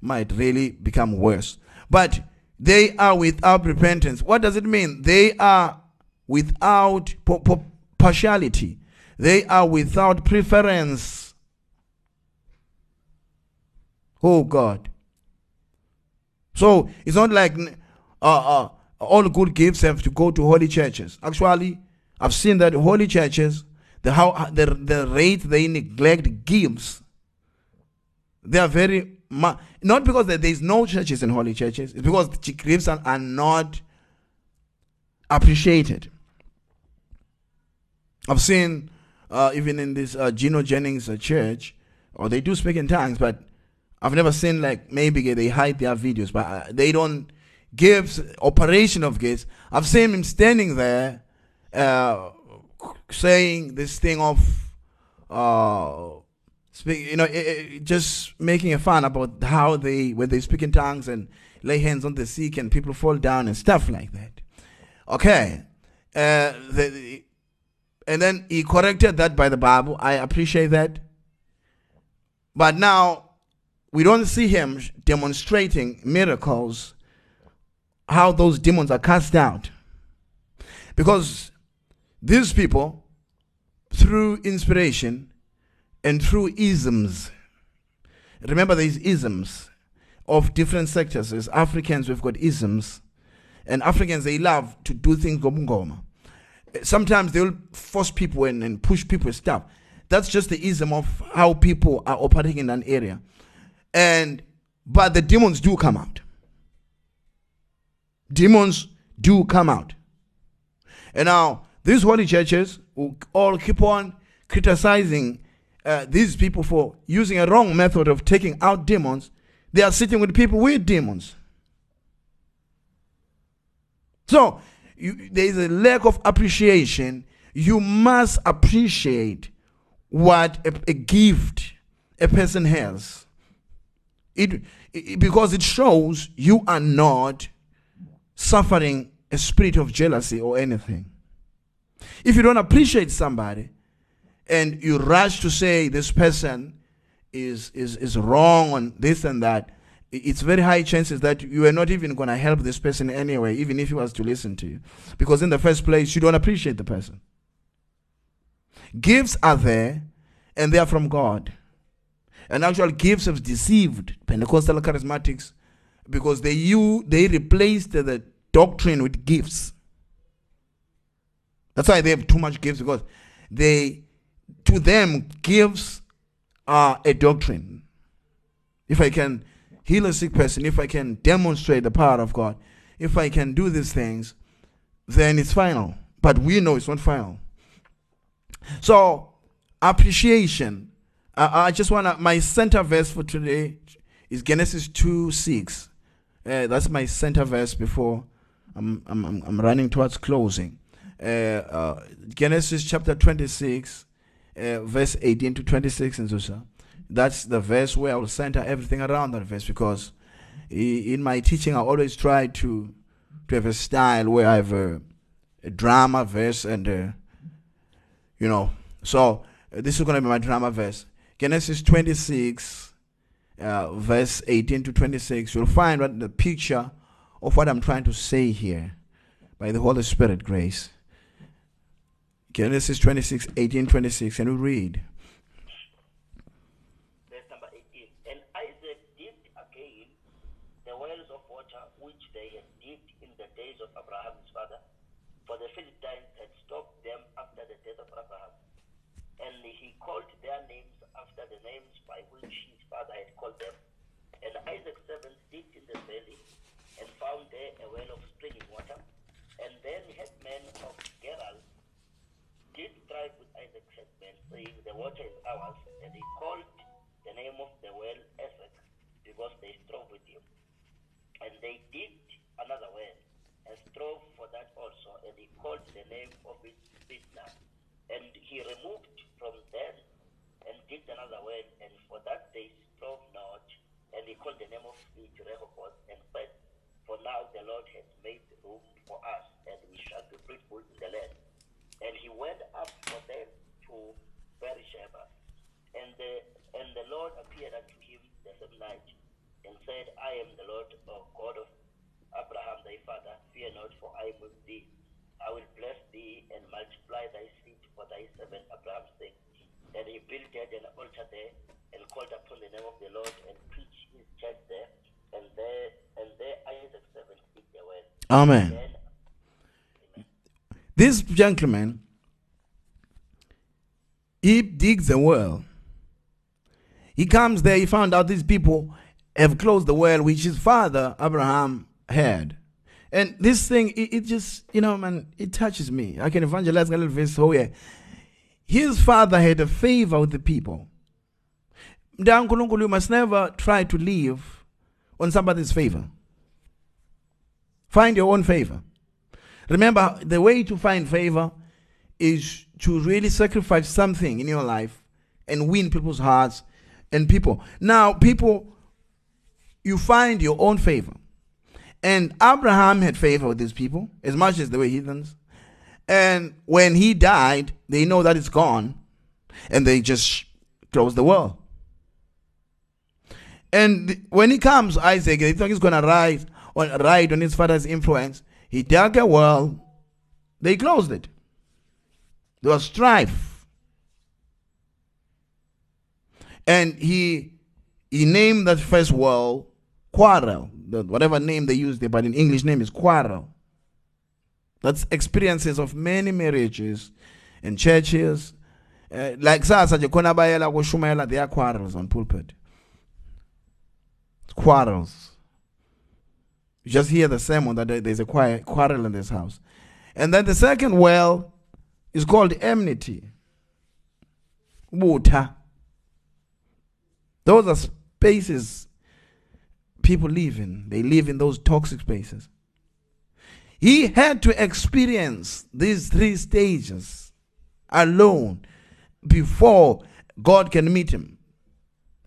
might really become worse. But they are without repentance. What does it mean? They are without partiality. They are without preference. Oh God. So it's not like uh, uh, all good gifts have to go to holy churches. Actually, I've seen that holy churches, the how the the rate they neglect gifts, they are very not because there is no churches in holy churches. It's because the gifts are, are not appreciated. I've seen uh, even in this uh, Gino Jennings uh, church, or they do speak in tongues, but I've never seen like maybe they hide their videos, but uh, they don't give operation of gifts. I've seen him standing there uh, saying this thing of uh, speak, you know, eh, eh, just making a fun about how they, when they speak in tongues and lay hands on the sick and people fall down and stuff like that. Okay. Uh, the, and then he corrected that by the Bible. I appreciate that. But now we don't see him demonstrating miracles, how those demons are cast out. Because these people, through inspiration and through isms, remember these isms of different sectors. As Africans, we've got isms. And Africans, they love to do things. Sometimes they'll force people in and push people stuff. That's just the ism of how people are operating in an area. And but the demons do come out. Demons do come out. And now these holy churches will all keep on criticizing uh, these people for using a wrong method of taking out demons. They are sitting with people with demons. So you, there is a lack of appreciation. You must appreciate what a, a gift a person has. It, it, because it shows you are not suffering a spirit of jealousy or anything. If you don't appreciate somebody and you rush to say this person is, is, is wrong on this and that, it's very high chances that you are not even going to help this person anyway, even if he was to listen to you. Because in the first place, you don't appreciate the person. Gifts are there and they are from God. And actual gifts have deceived Pentecostal charismatics because they you they replaced the doctrine with gifts. That's why they have too much gifts because they to them gifts are a doctrine. If I can heal a sick person, if I can demonstrate the power of God, if I can do these things, then it's final. But we know it's not final. So appreciation I, just want to, my center verse for today is Genesis 2 6. Uh, that's my center verse before I'm, I'm, I'm running towards closing. Uh, uh, Genesis chapter 26, uh, verse 18 to 26 and so That's the verse where I will center everything around that verse because in my teaching I always try to to have a style where I have a, a drama verse and uh, you know. So uh, this is going to be my drama verse. Genesis 26, uh, verse 18 to 26, you'll find what the picture of what I'm trying to say here by the Holy Spirit grace. Genesis 26, 18, 26, and we read. Verse number 18. And Isaac dipped again the wells of water which they had dipped in the days of Abraham his father, for the Philistines had stopped them after the death of Abraham. And he called their names after the names by which his father had called them. And Isaac's servants dipped in the valley and found there a well of The water is ours. And he called the name of the well Esek, because they strove with him. And they dipped another well and strove for that also, and he called the name of it Bitna. And he removed from thence and digged another well, and for that they strove not, and he called the name of it Rehoboth, and said, For now the Lord has made room for us, and we shall be fruitful in the land. And he went up for them to Beersheba, and the and the Lord appeared unto him the same night, and said, I am the Lord of God of Abraham thy father, fear not, for I am with thee. I will bless thee and multiply thy seed for thy servant Abraham's sake and he built an altar there and called upon the name of the Lord and preached his church there. And there, and there Isaac servant did the word. Amen. Then, amen. This gentleman, he digs a well. He comes there, he found out these people have closed the well which his father Abraham had. And this thing, it, it, just, you know, man, it touches me. I can evangelize a little bit. So, yeah, his father had a favor with the people. You must never try to live on somebody's favor. Find your own favor. Remember, the way to find favor is to really sacrifice something in your life and win people's hearts and people. Now, people, you find your own favor. And Abraham had favor with these people as much as they were heathens. And when he died, they know that it's gone and they just close the world. And when he comes, Isaac, they think he's going to ride on, ride on his father's influence. He dug a well, they closed it. There was strife. And he he named that first well quarrel, whatever name they used there, but in English name is quarrel. That's experiences of many marriages and churches. Uh, like sasa nje khona bayela there are quarrels on pulpit. Quarrels. You just hear the sermon that there's a quarrel in this house. And then the second well is called enmity. Water. Those are spaces people live in. They live in those toxic spaces. He had to experience these three stages alone before God can meet him.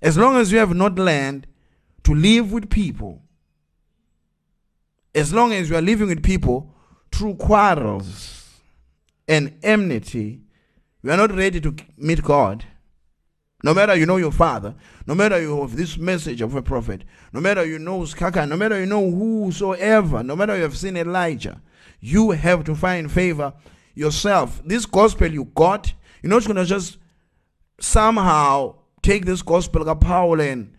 As long as you have not learned to live with people, as long as you are living with people through quarrels and enmity, you are not ready to meet God. No matter you know your father, no matter you have this message of a prophet, no matter you know Skaka, no matter you know whosoever, no matter you have seen Elijah, you have to find favor yourself. This gospel you got, you're not going to just somehow take this gospel of Paul and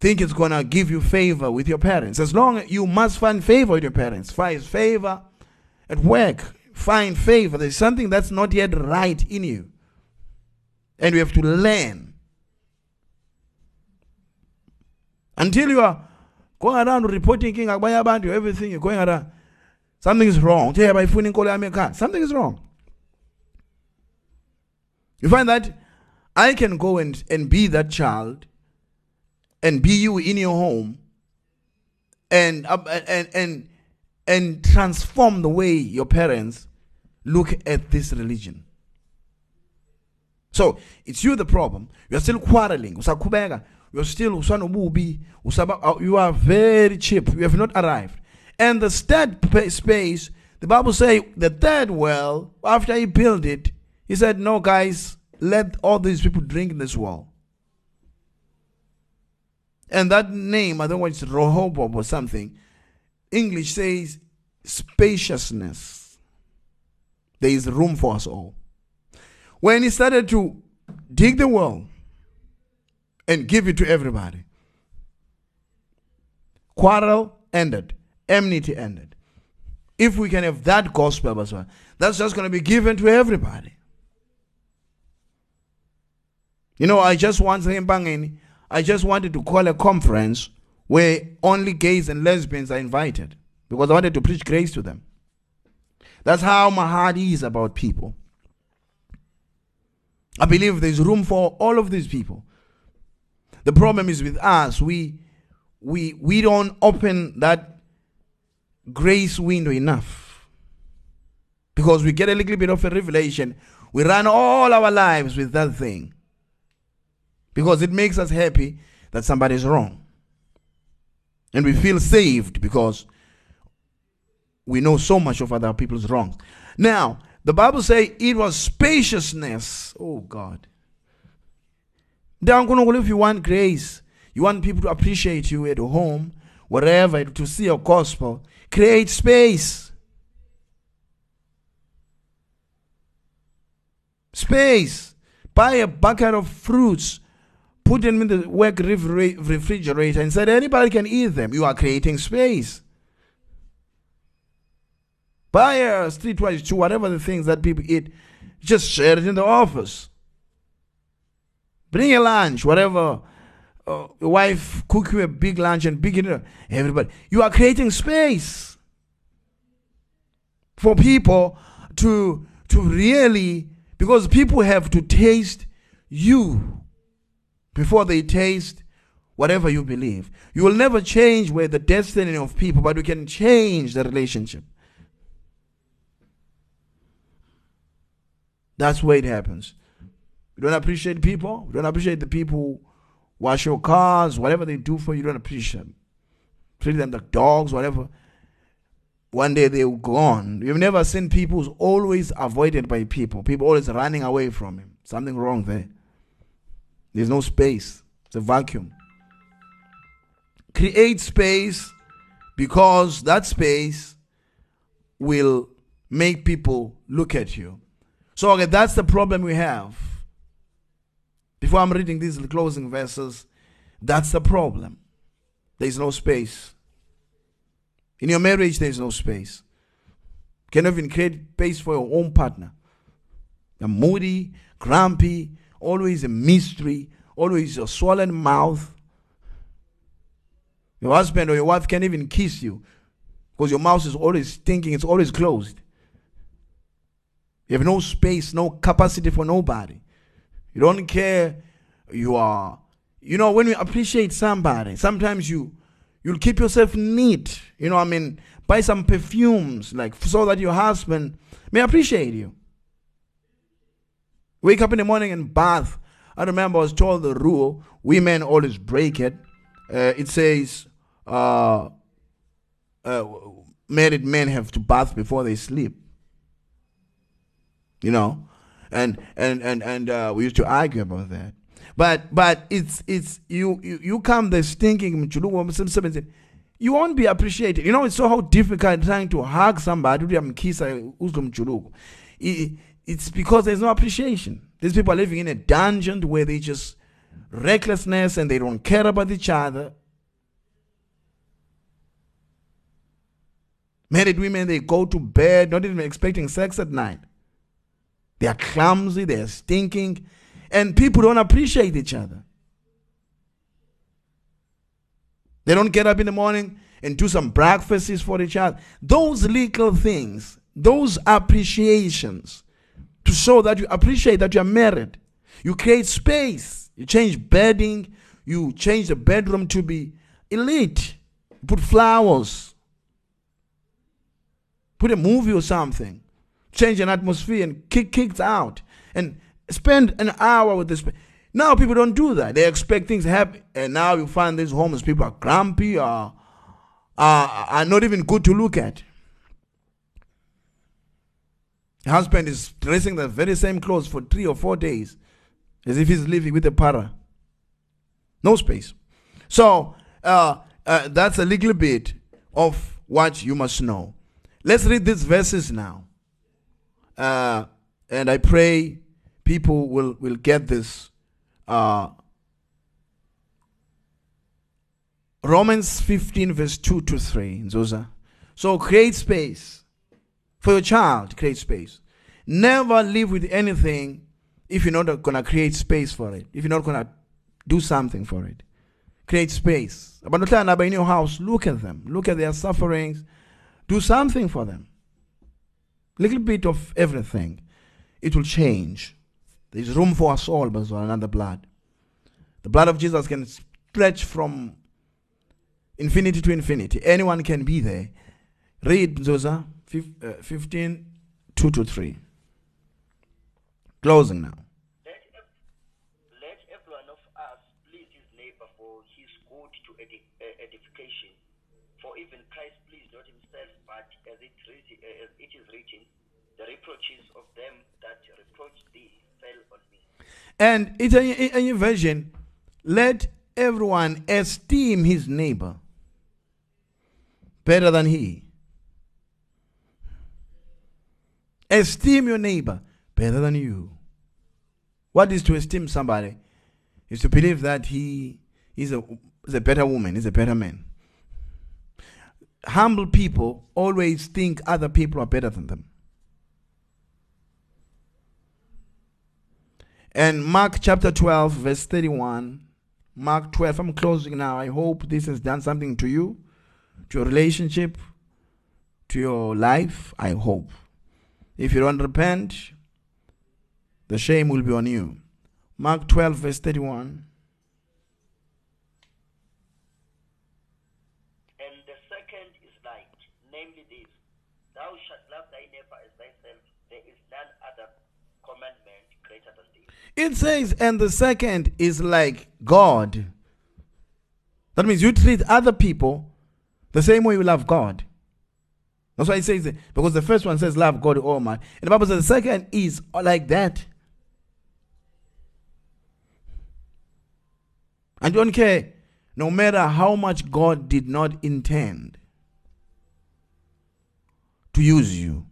think it's going to give you favor with your parents. As long as you must find favor with your parents, find favor at work, find favor. There's something that's not yet right in you. And you have to learn. Until you are going around reporting king abantu everything you're going around something is wrong something is wrong you find that i can go and, and be that child and be you in your home and and and and transform the way your parents look at this religion. So it's you the problem. You're still quarreling. You're still uh, you are very cheap. You have not arrived. And the third space the bible say the third well after he built it he said no guys let all these people drink in this well. And that name, I don't know it's Rehoboam or something. English says spaciousness. There is room for us all. When he started to dig the well and give it to everybody, quarrel ended, enmity ended. If we can have that gospel, that's just going to be given to everybody. You know, I just to banging I just wanted to call a conference where only gays and lesbians are invited because I wanted to preach grace to them. That's how my heart is about people. I believe there's room for all of these people. The problem is with us, we we we don't open that grace window enough. Because we get a little bit of a revelation, we run all our lives with that thing because it makes us happy that somebody is wrong. And we feel saved because we know so much of other people's wrongs. Now, the Bible says it was spaciousness. Oh God. If you want grace, you want people to appreciate you at home, wherever, to see your gospel, create space. Space. Buy a bucket of fruits put them in the work refrigerator and said anybody can eat them. You are creating space. Buy a streetwise to whatever the things that people eat, just share it in the office. Bring a lunch, whatever. Uh, your wife cook you a big lunch and big dinner. Everybody, you are creating space for people to to really because people have to taste you before they taste whatever you believe. You will never change where the destiny of people, but you can change the relationship. That's where it happens. You don't appreciate people. You don't appreciate the people who wash your cars, whatever they do for you. You don't appreciate them. Treat them like dogs, whatever. One day they will go on. You've never seen people who's always avoided by people. People always running away from him. Something wrong there. There's no space. It's a vacuum. Create space because that space will make people look at you. So okay, that's the problem we have. Before I'm reading these closing verses, that's the problem. There's no space. In your marriage, there's no space. You cannot even create space for your own partner. You're moody, grumpy, always a mystery, always a swollen mouth. Your husband or your wife can't even kiss you because your mouth is always thinking, it's always closed. You have no space, no capacity for nobody. You don't care. You are, you know, when you appreciate somebody, sometimes you you'll keep yourself neat. You know, I mean, buy some perfumes, like so that your husband may appreciate you. Wake up in the morning and bath. I remember I was told the rule: women always break it. Uh, it says, uh, uh, married men have to bath before they sleep. You know, and and and and uh, we used to argue about that. But but it's it's you you, you come there stinking you won't be appreciated. You know, it's so how difficult trying to hug somebody It's because there's no appreciation. These people are living in a dungeon where they just recklessness and they don't care about each other. Married women, they go to bed not even expecting sex at night. They are clumsy, they are stinking, and people don't appreciate each other. They don't get up in the morning and do some breakfasts for each other. Those little things, those appreciations, to show that you appreciate that you are married. You create space. You change bedding. You change the bedroom to be elite. Put flowers. Put a movie or something change an atmosphere and kick kicked out and spend an hour with this. Now people don't do that. They expect things to happen, and now you find these homeless people are grumpy, are are, are not even good to look at. Husband is dressing the very same clothes for three or four days, as if he's living with a para. No space. So uh, uh, that's a little bit of what you must know. Let's read these verses now. Uh, and I pray people will, will get this. Uh, Romans 15, verse 2 to 3, Zosa. So create space for your child, create space. Never live with anything if you're not going to create space for it, if you're not going to do something for it. Create space. But in your house, look at them, look at their sufferings, do something for them little bit of everything, it will change. There's room for us all, but another blood. The blood of Jesus can stretch from infinity to infinity. Anyone can be there. Read Zosa uh, 15, 2 to 3. Closing now. Reproaches of them that reproached thee fell on me. And it's a, a, version. Let everyone esteem his neighbor better than he. Esteem your neighbor better than you. What is to esteem somebody? Is to believe that he is a, is a better woman, is a better man. Humble people always think other people are better than them. And Mark chapter 12, verse 31. Mark 12. I'm closing now. I hope this has done something to you, to your relationship, to your life. I hope. If you don't repent, the shame will be on you. Mark 12, verse 31. It says, and the second is like God. That means you treat other people the same way you love God. That's why it says, because the first one says, love God Almighty. And the Bible says the second is like that. I don't care, no matter how much God did not intend to use you.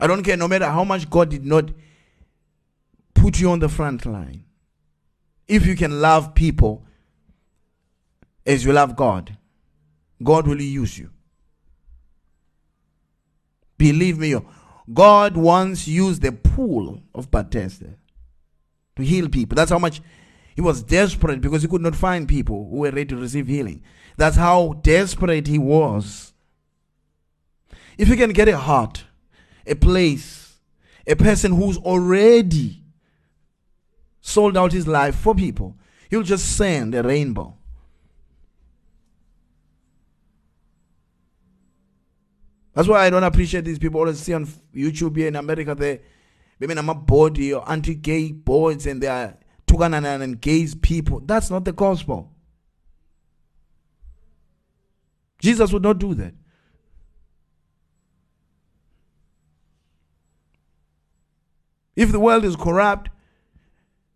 I don't care, no matter how much God did not put you on the front line. If you can love people as you love God, God will use you. Believe me, God once used the pool of Bethesda to heal people. That's how much he was desperate because he could not find people who were ready to receive healing. That's how desperate he was. If you can get a heart, a place, a person who's already sold out his life for people, he'll just send a rainbow. That's why I don't appreciate these people always see on YouTube here in America they women are body or anti-gay boys and they are tukananan and gays people. That's not the gospel. Jesus would not do that. If the world is corrupt,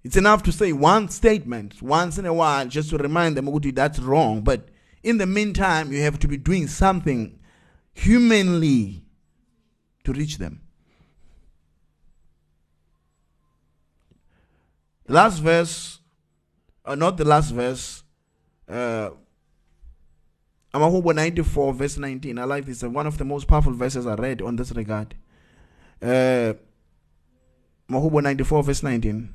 it's enough to say one statement once in a while just to remind them that's wrong. But in the meantime, you have to be doing something humanly to reach them. The last verse, uh, not the last verse, uh, Amahubo 94, verse 19. I like this. One of the most powerful verses I read on this regard. Uh, Mahubo 94, verse 19.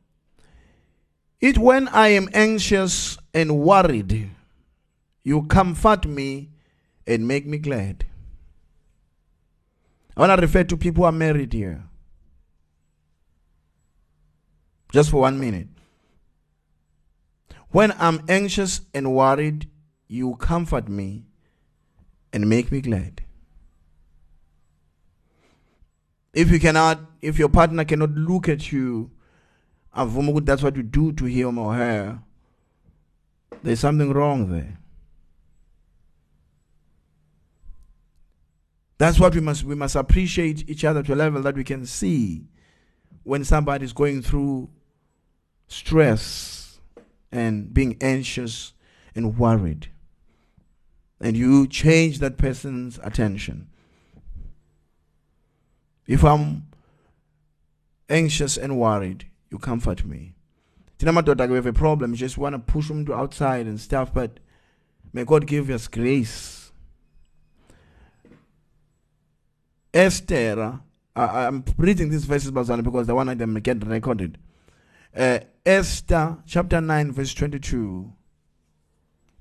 It when I am anxious and worried, you comfort me and make me glad. I want to refer to people who are married here. Just for one minute. When I'm anxious and worried, you comfort me and make me glad. If you cannot, if your partner cannot look at you, that's what you do to him or her, there's something wrong there. That's what we must we must appreciate each other to a level that we can see when somebody is going through stress and being anxious and worried. And you change that person's attention. If I'm anxious and worried, you comfort me. Tina madoda we have a problem, just want to push them to outside and stuff, but may God give us grace. Esther, I, am reading these verses because the one of them get recorded. Uh, Esther chapter 9 verse 22.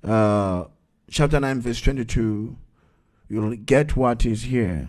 Uh, chapter 9 verse 22. You'll get what is here.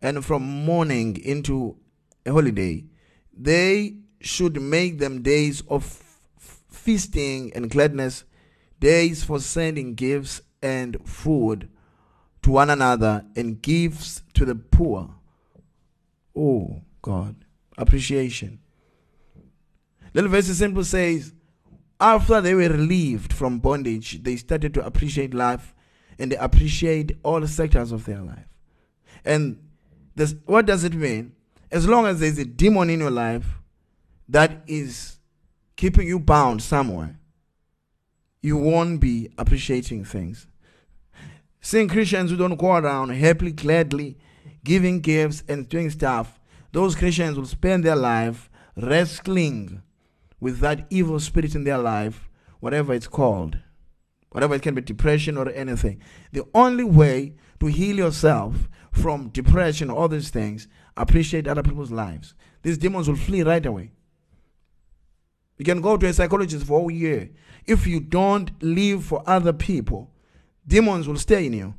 and from mourning into a holiday, they should make them days of feasting and gladness, days for sending gifts and food to one another and gifts to the poor, Oh, God. Appreciation. Little verse simple says, after they were relieved from bondage, they started to appreciate life and they appreciate all sectors of their life. And this, what does it mean? As long as there's a demon in your life that is keeping you bound somewhere, you won't be appreciating things. Seeing Christians who don't go around happily, gladly giving gifts and doing stuff, those Christians will spend their life wrestling with that evil spirit in their life, whatever it's called, whatever it can be depression or anything. The only way to heal yourself from depression, all these things, appreciate other people's lives. These demons will flee right away. You can go to a psychologist for a year. If you don't live for other people, demons will stay in you.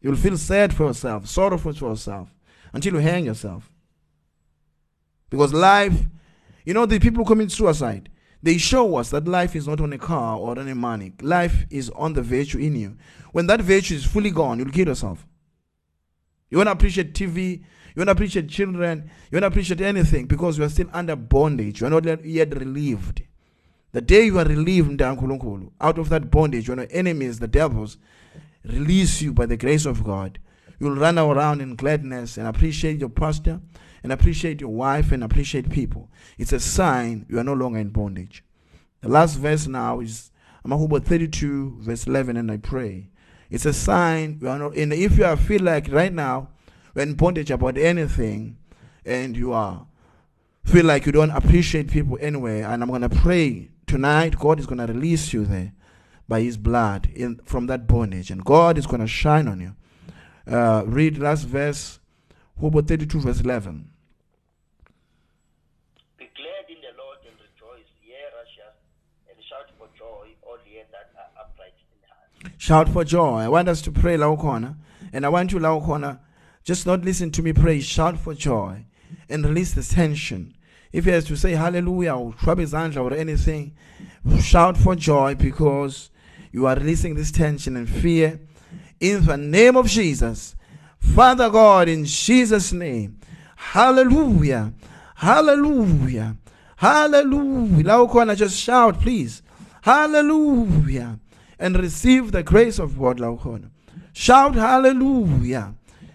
You'll feel sad for yourself, sorrowful for yourself, until you hang yourself. Because life, you know, the people who commit suicide, they show us that life is not on a car or on a money. Life is on the virtue in you. When that virtue is fully gone, you'll kill yourself. You won't appreciate TV. You won't appreciate children. You won't appreciate anything because you are still under bondage. You are not yet relieved. The day you are relieved out of that bondage, when your enemies, the devils, release you by the grace of God, you'll run around in gladness and appreciate your pastor and appreciate your wife and appreciate people. It's a sign you are no longer in bondage. The last verse now is Amahubo 32, verse 11, and I pray. It's a sign you are not in. If you feel like right now you're bondage about anything, and you are feel like you don't appreciate people anyway, and I'm gonna pray tonight. God is gonna release you there by His blood in from that bondage, and God is gonna shine on you. Uh, read last verse, Hubo 32, verse 11. Be glad in the Lord and rejoice, ye righteous, and shout for joy, all ye that are upright in heart. Shout for joy. I want us to pray la corner, and I want you la corner. Just not listen to me pray. Shout for joy, and release the tension. If he has to say hallelujah or hands or anything, shout for joy because you are releasing this tension and fear in the name of Jesus. Father God, in Jesus' name, hallelujah, hallelujah, hallelujah. Corner, just shout, please, hallelujah, and receive the grace of God. Laukhona. Shout hallelujah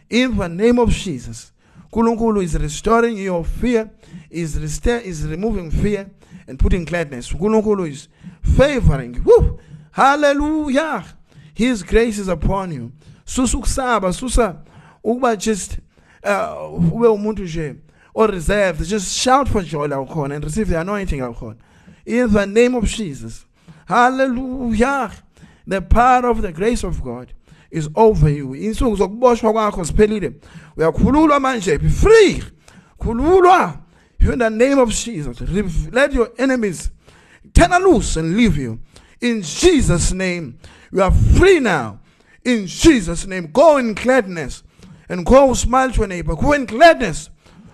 in the name of Jesus. Kulunkulu is restoring your fear, is, resta- is removing fear and putting gladness. Kulunkulu is favoring. Woo! Hallelujah. His grace is upon you. Susa ukusaba, susa ukuba just uh, ube umuntu nje or reserved. Just shout for joy and receive the anointing. In the name of Jesus. Hallelujah. The power of the grace of God is over you. Insuku zokuboshwa kwakho ziphelile. Uyakhululwa manje. Be free. Khululwa. In the name of Jesus. Let your enemies turn loose and leave you. In Jesus' name. You are free now. In Jesus' name. Go in gladness. And go smile to your neighbor. Go in gladness.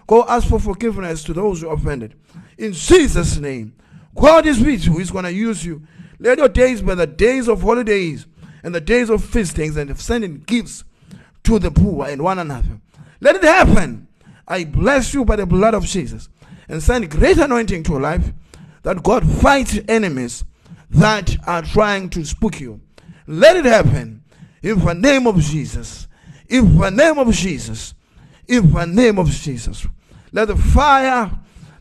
Go ask for forgiveness to those who offended. In Jesus' name. God is with you. He's going to use you. Let your days be the days of holidays and the days of feastings and of sending gifts to the poor and one another. Let it happen. I bless you by the blood of Jesus and send great anointing to your life that God fights enemies that are trying to spook you. Let it happen in the name of Jesus. In the name of Jesus. In the name of Jesus. Let the fire,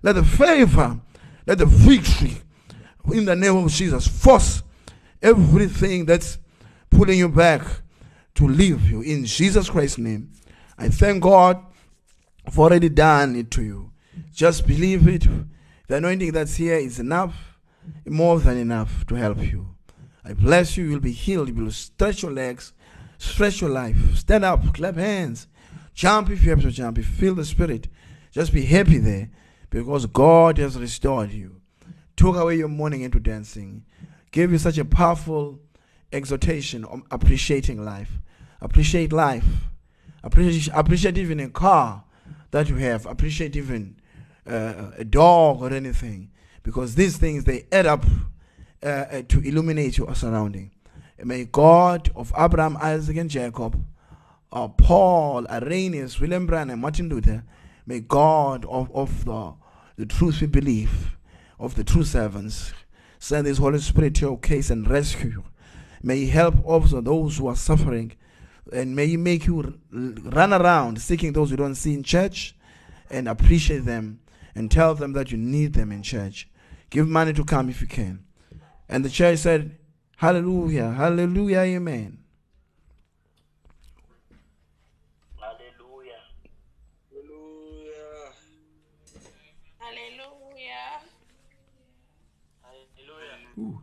let the favor, let the victory in the name of Jesus force everything that's pulling you back to leave you in Jesus Christ's name. I thank God for already done it to you. Just believe it. The anointing that's here is enough, more than enough to help you. I bless you. You'll be healed. You will stretch your legs, stretch your life. Stand up, clap hands, jump if you have to jump. Feel the spirit, just be happy there because God has restored you, took away your mourning into dancing, gave you such a powerful exhortation on appreciating life. Appreciate life. Appreciate, appreciate even a car that you have. Appreciate even uh, a dog or anything. Because these things, they add up uh, uh, to illuminate your surrounding. May God of Abraham, Isaac, and Jacob uh, Paul, Irenaeus, William Branham, Martin Luther, may God of, of the, the truth we believe, of the true servants, send His Holy Spirit to your case and rescue. May He help also those who are suffering, and may He make you run around seeking those you don't see in church and appreciate them and tell them that you need them in church. Give money to come if you can. And the church said, Hallelujah, Hallelujah, Amen. Ooh.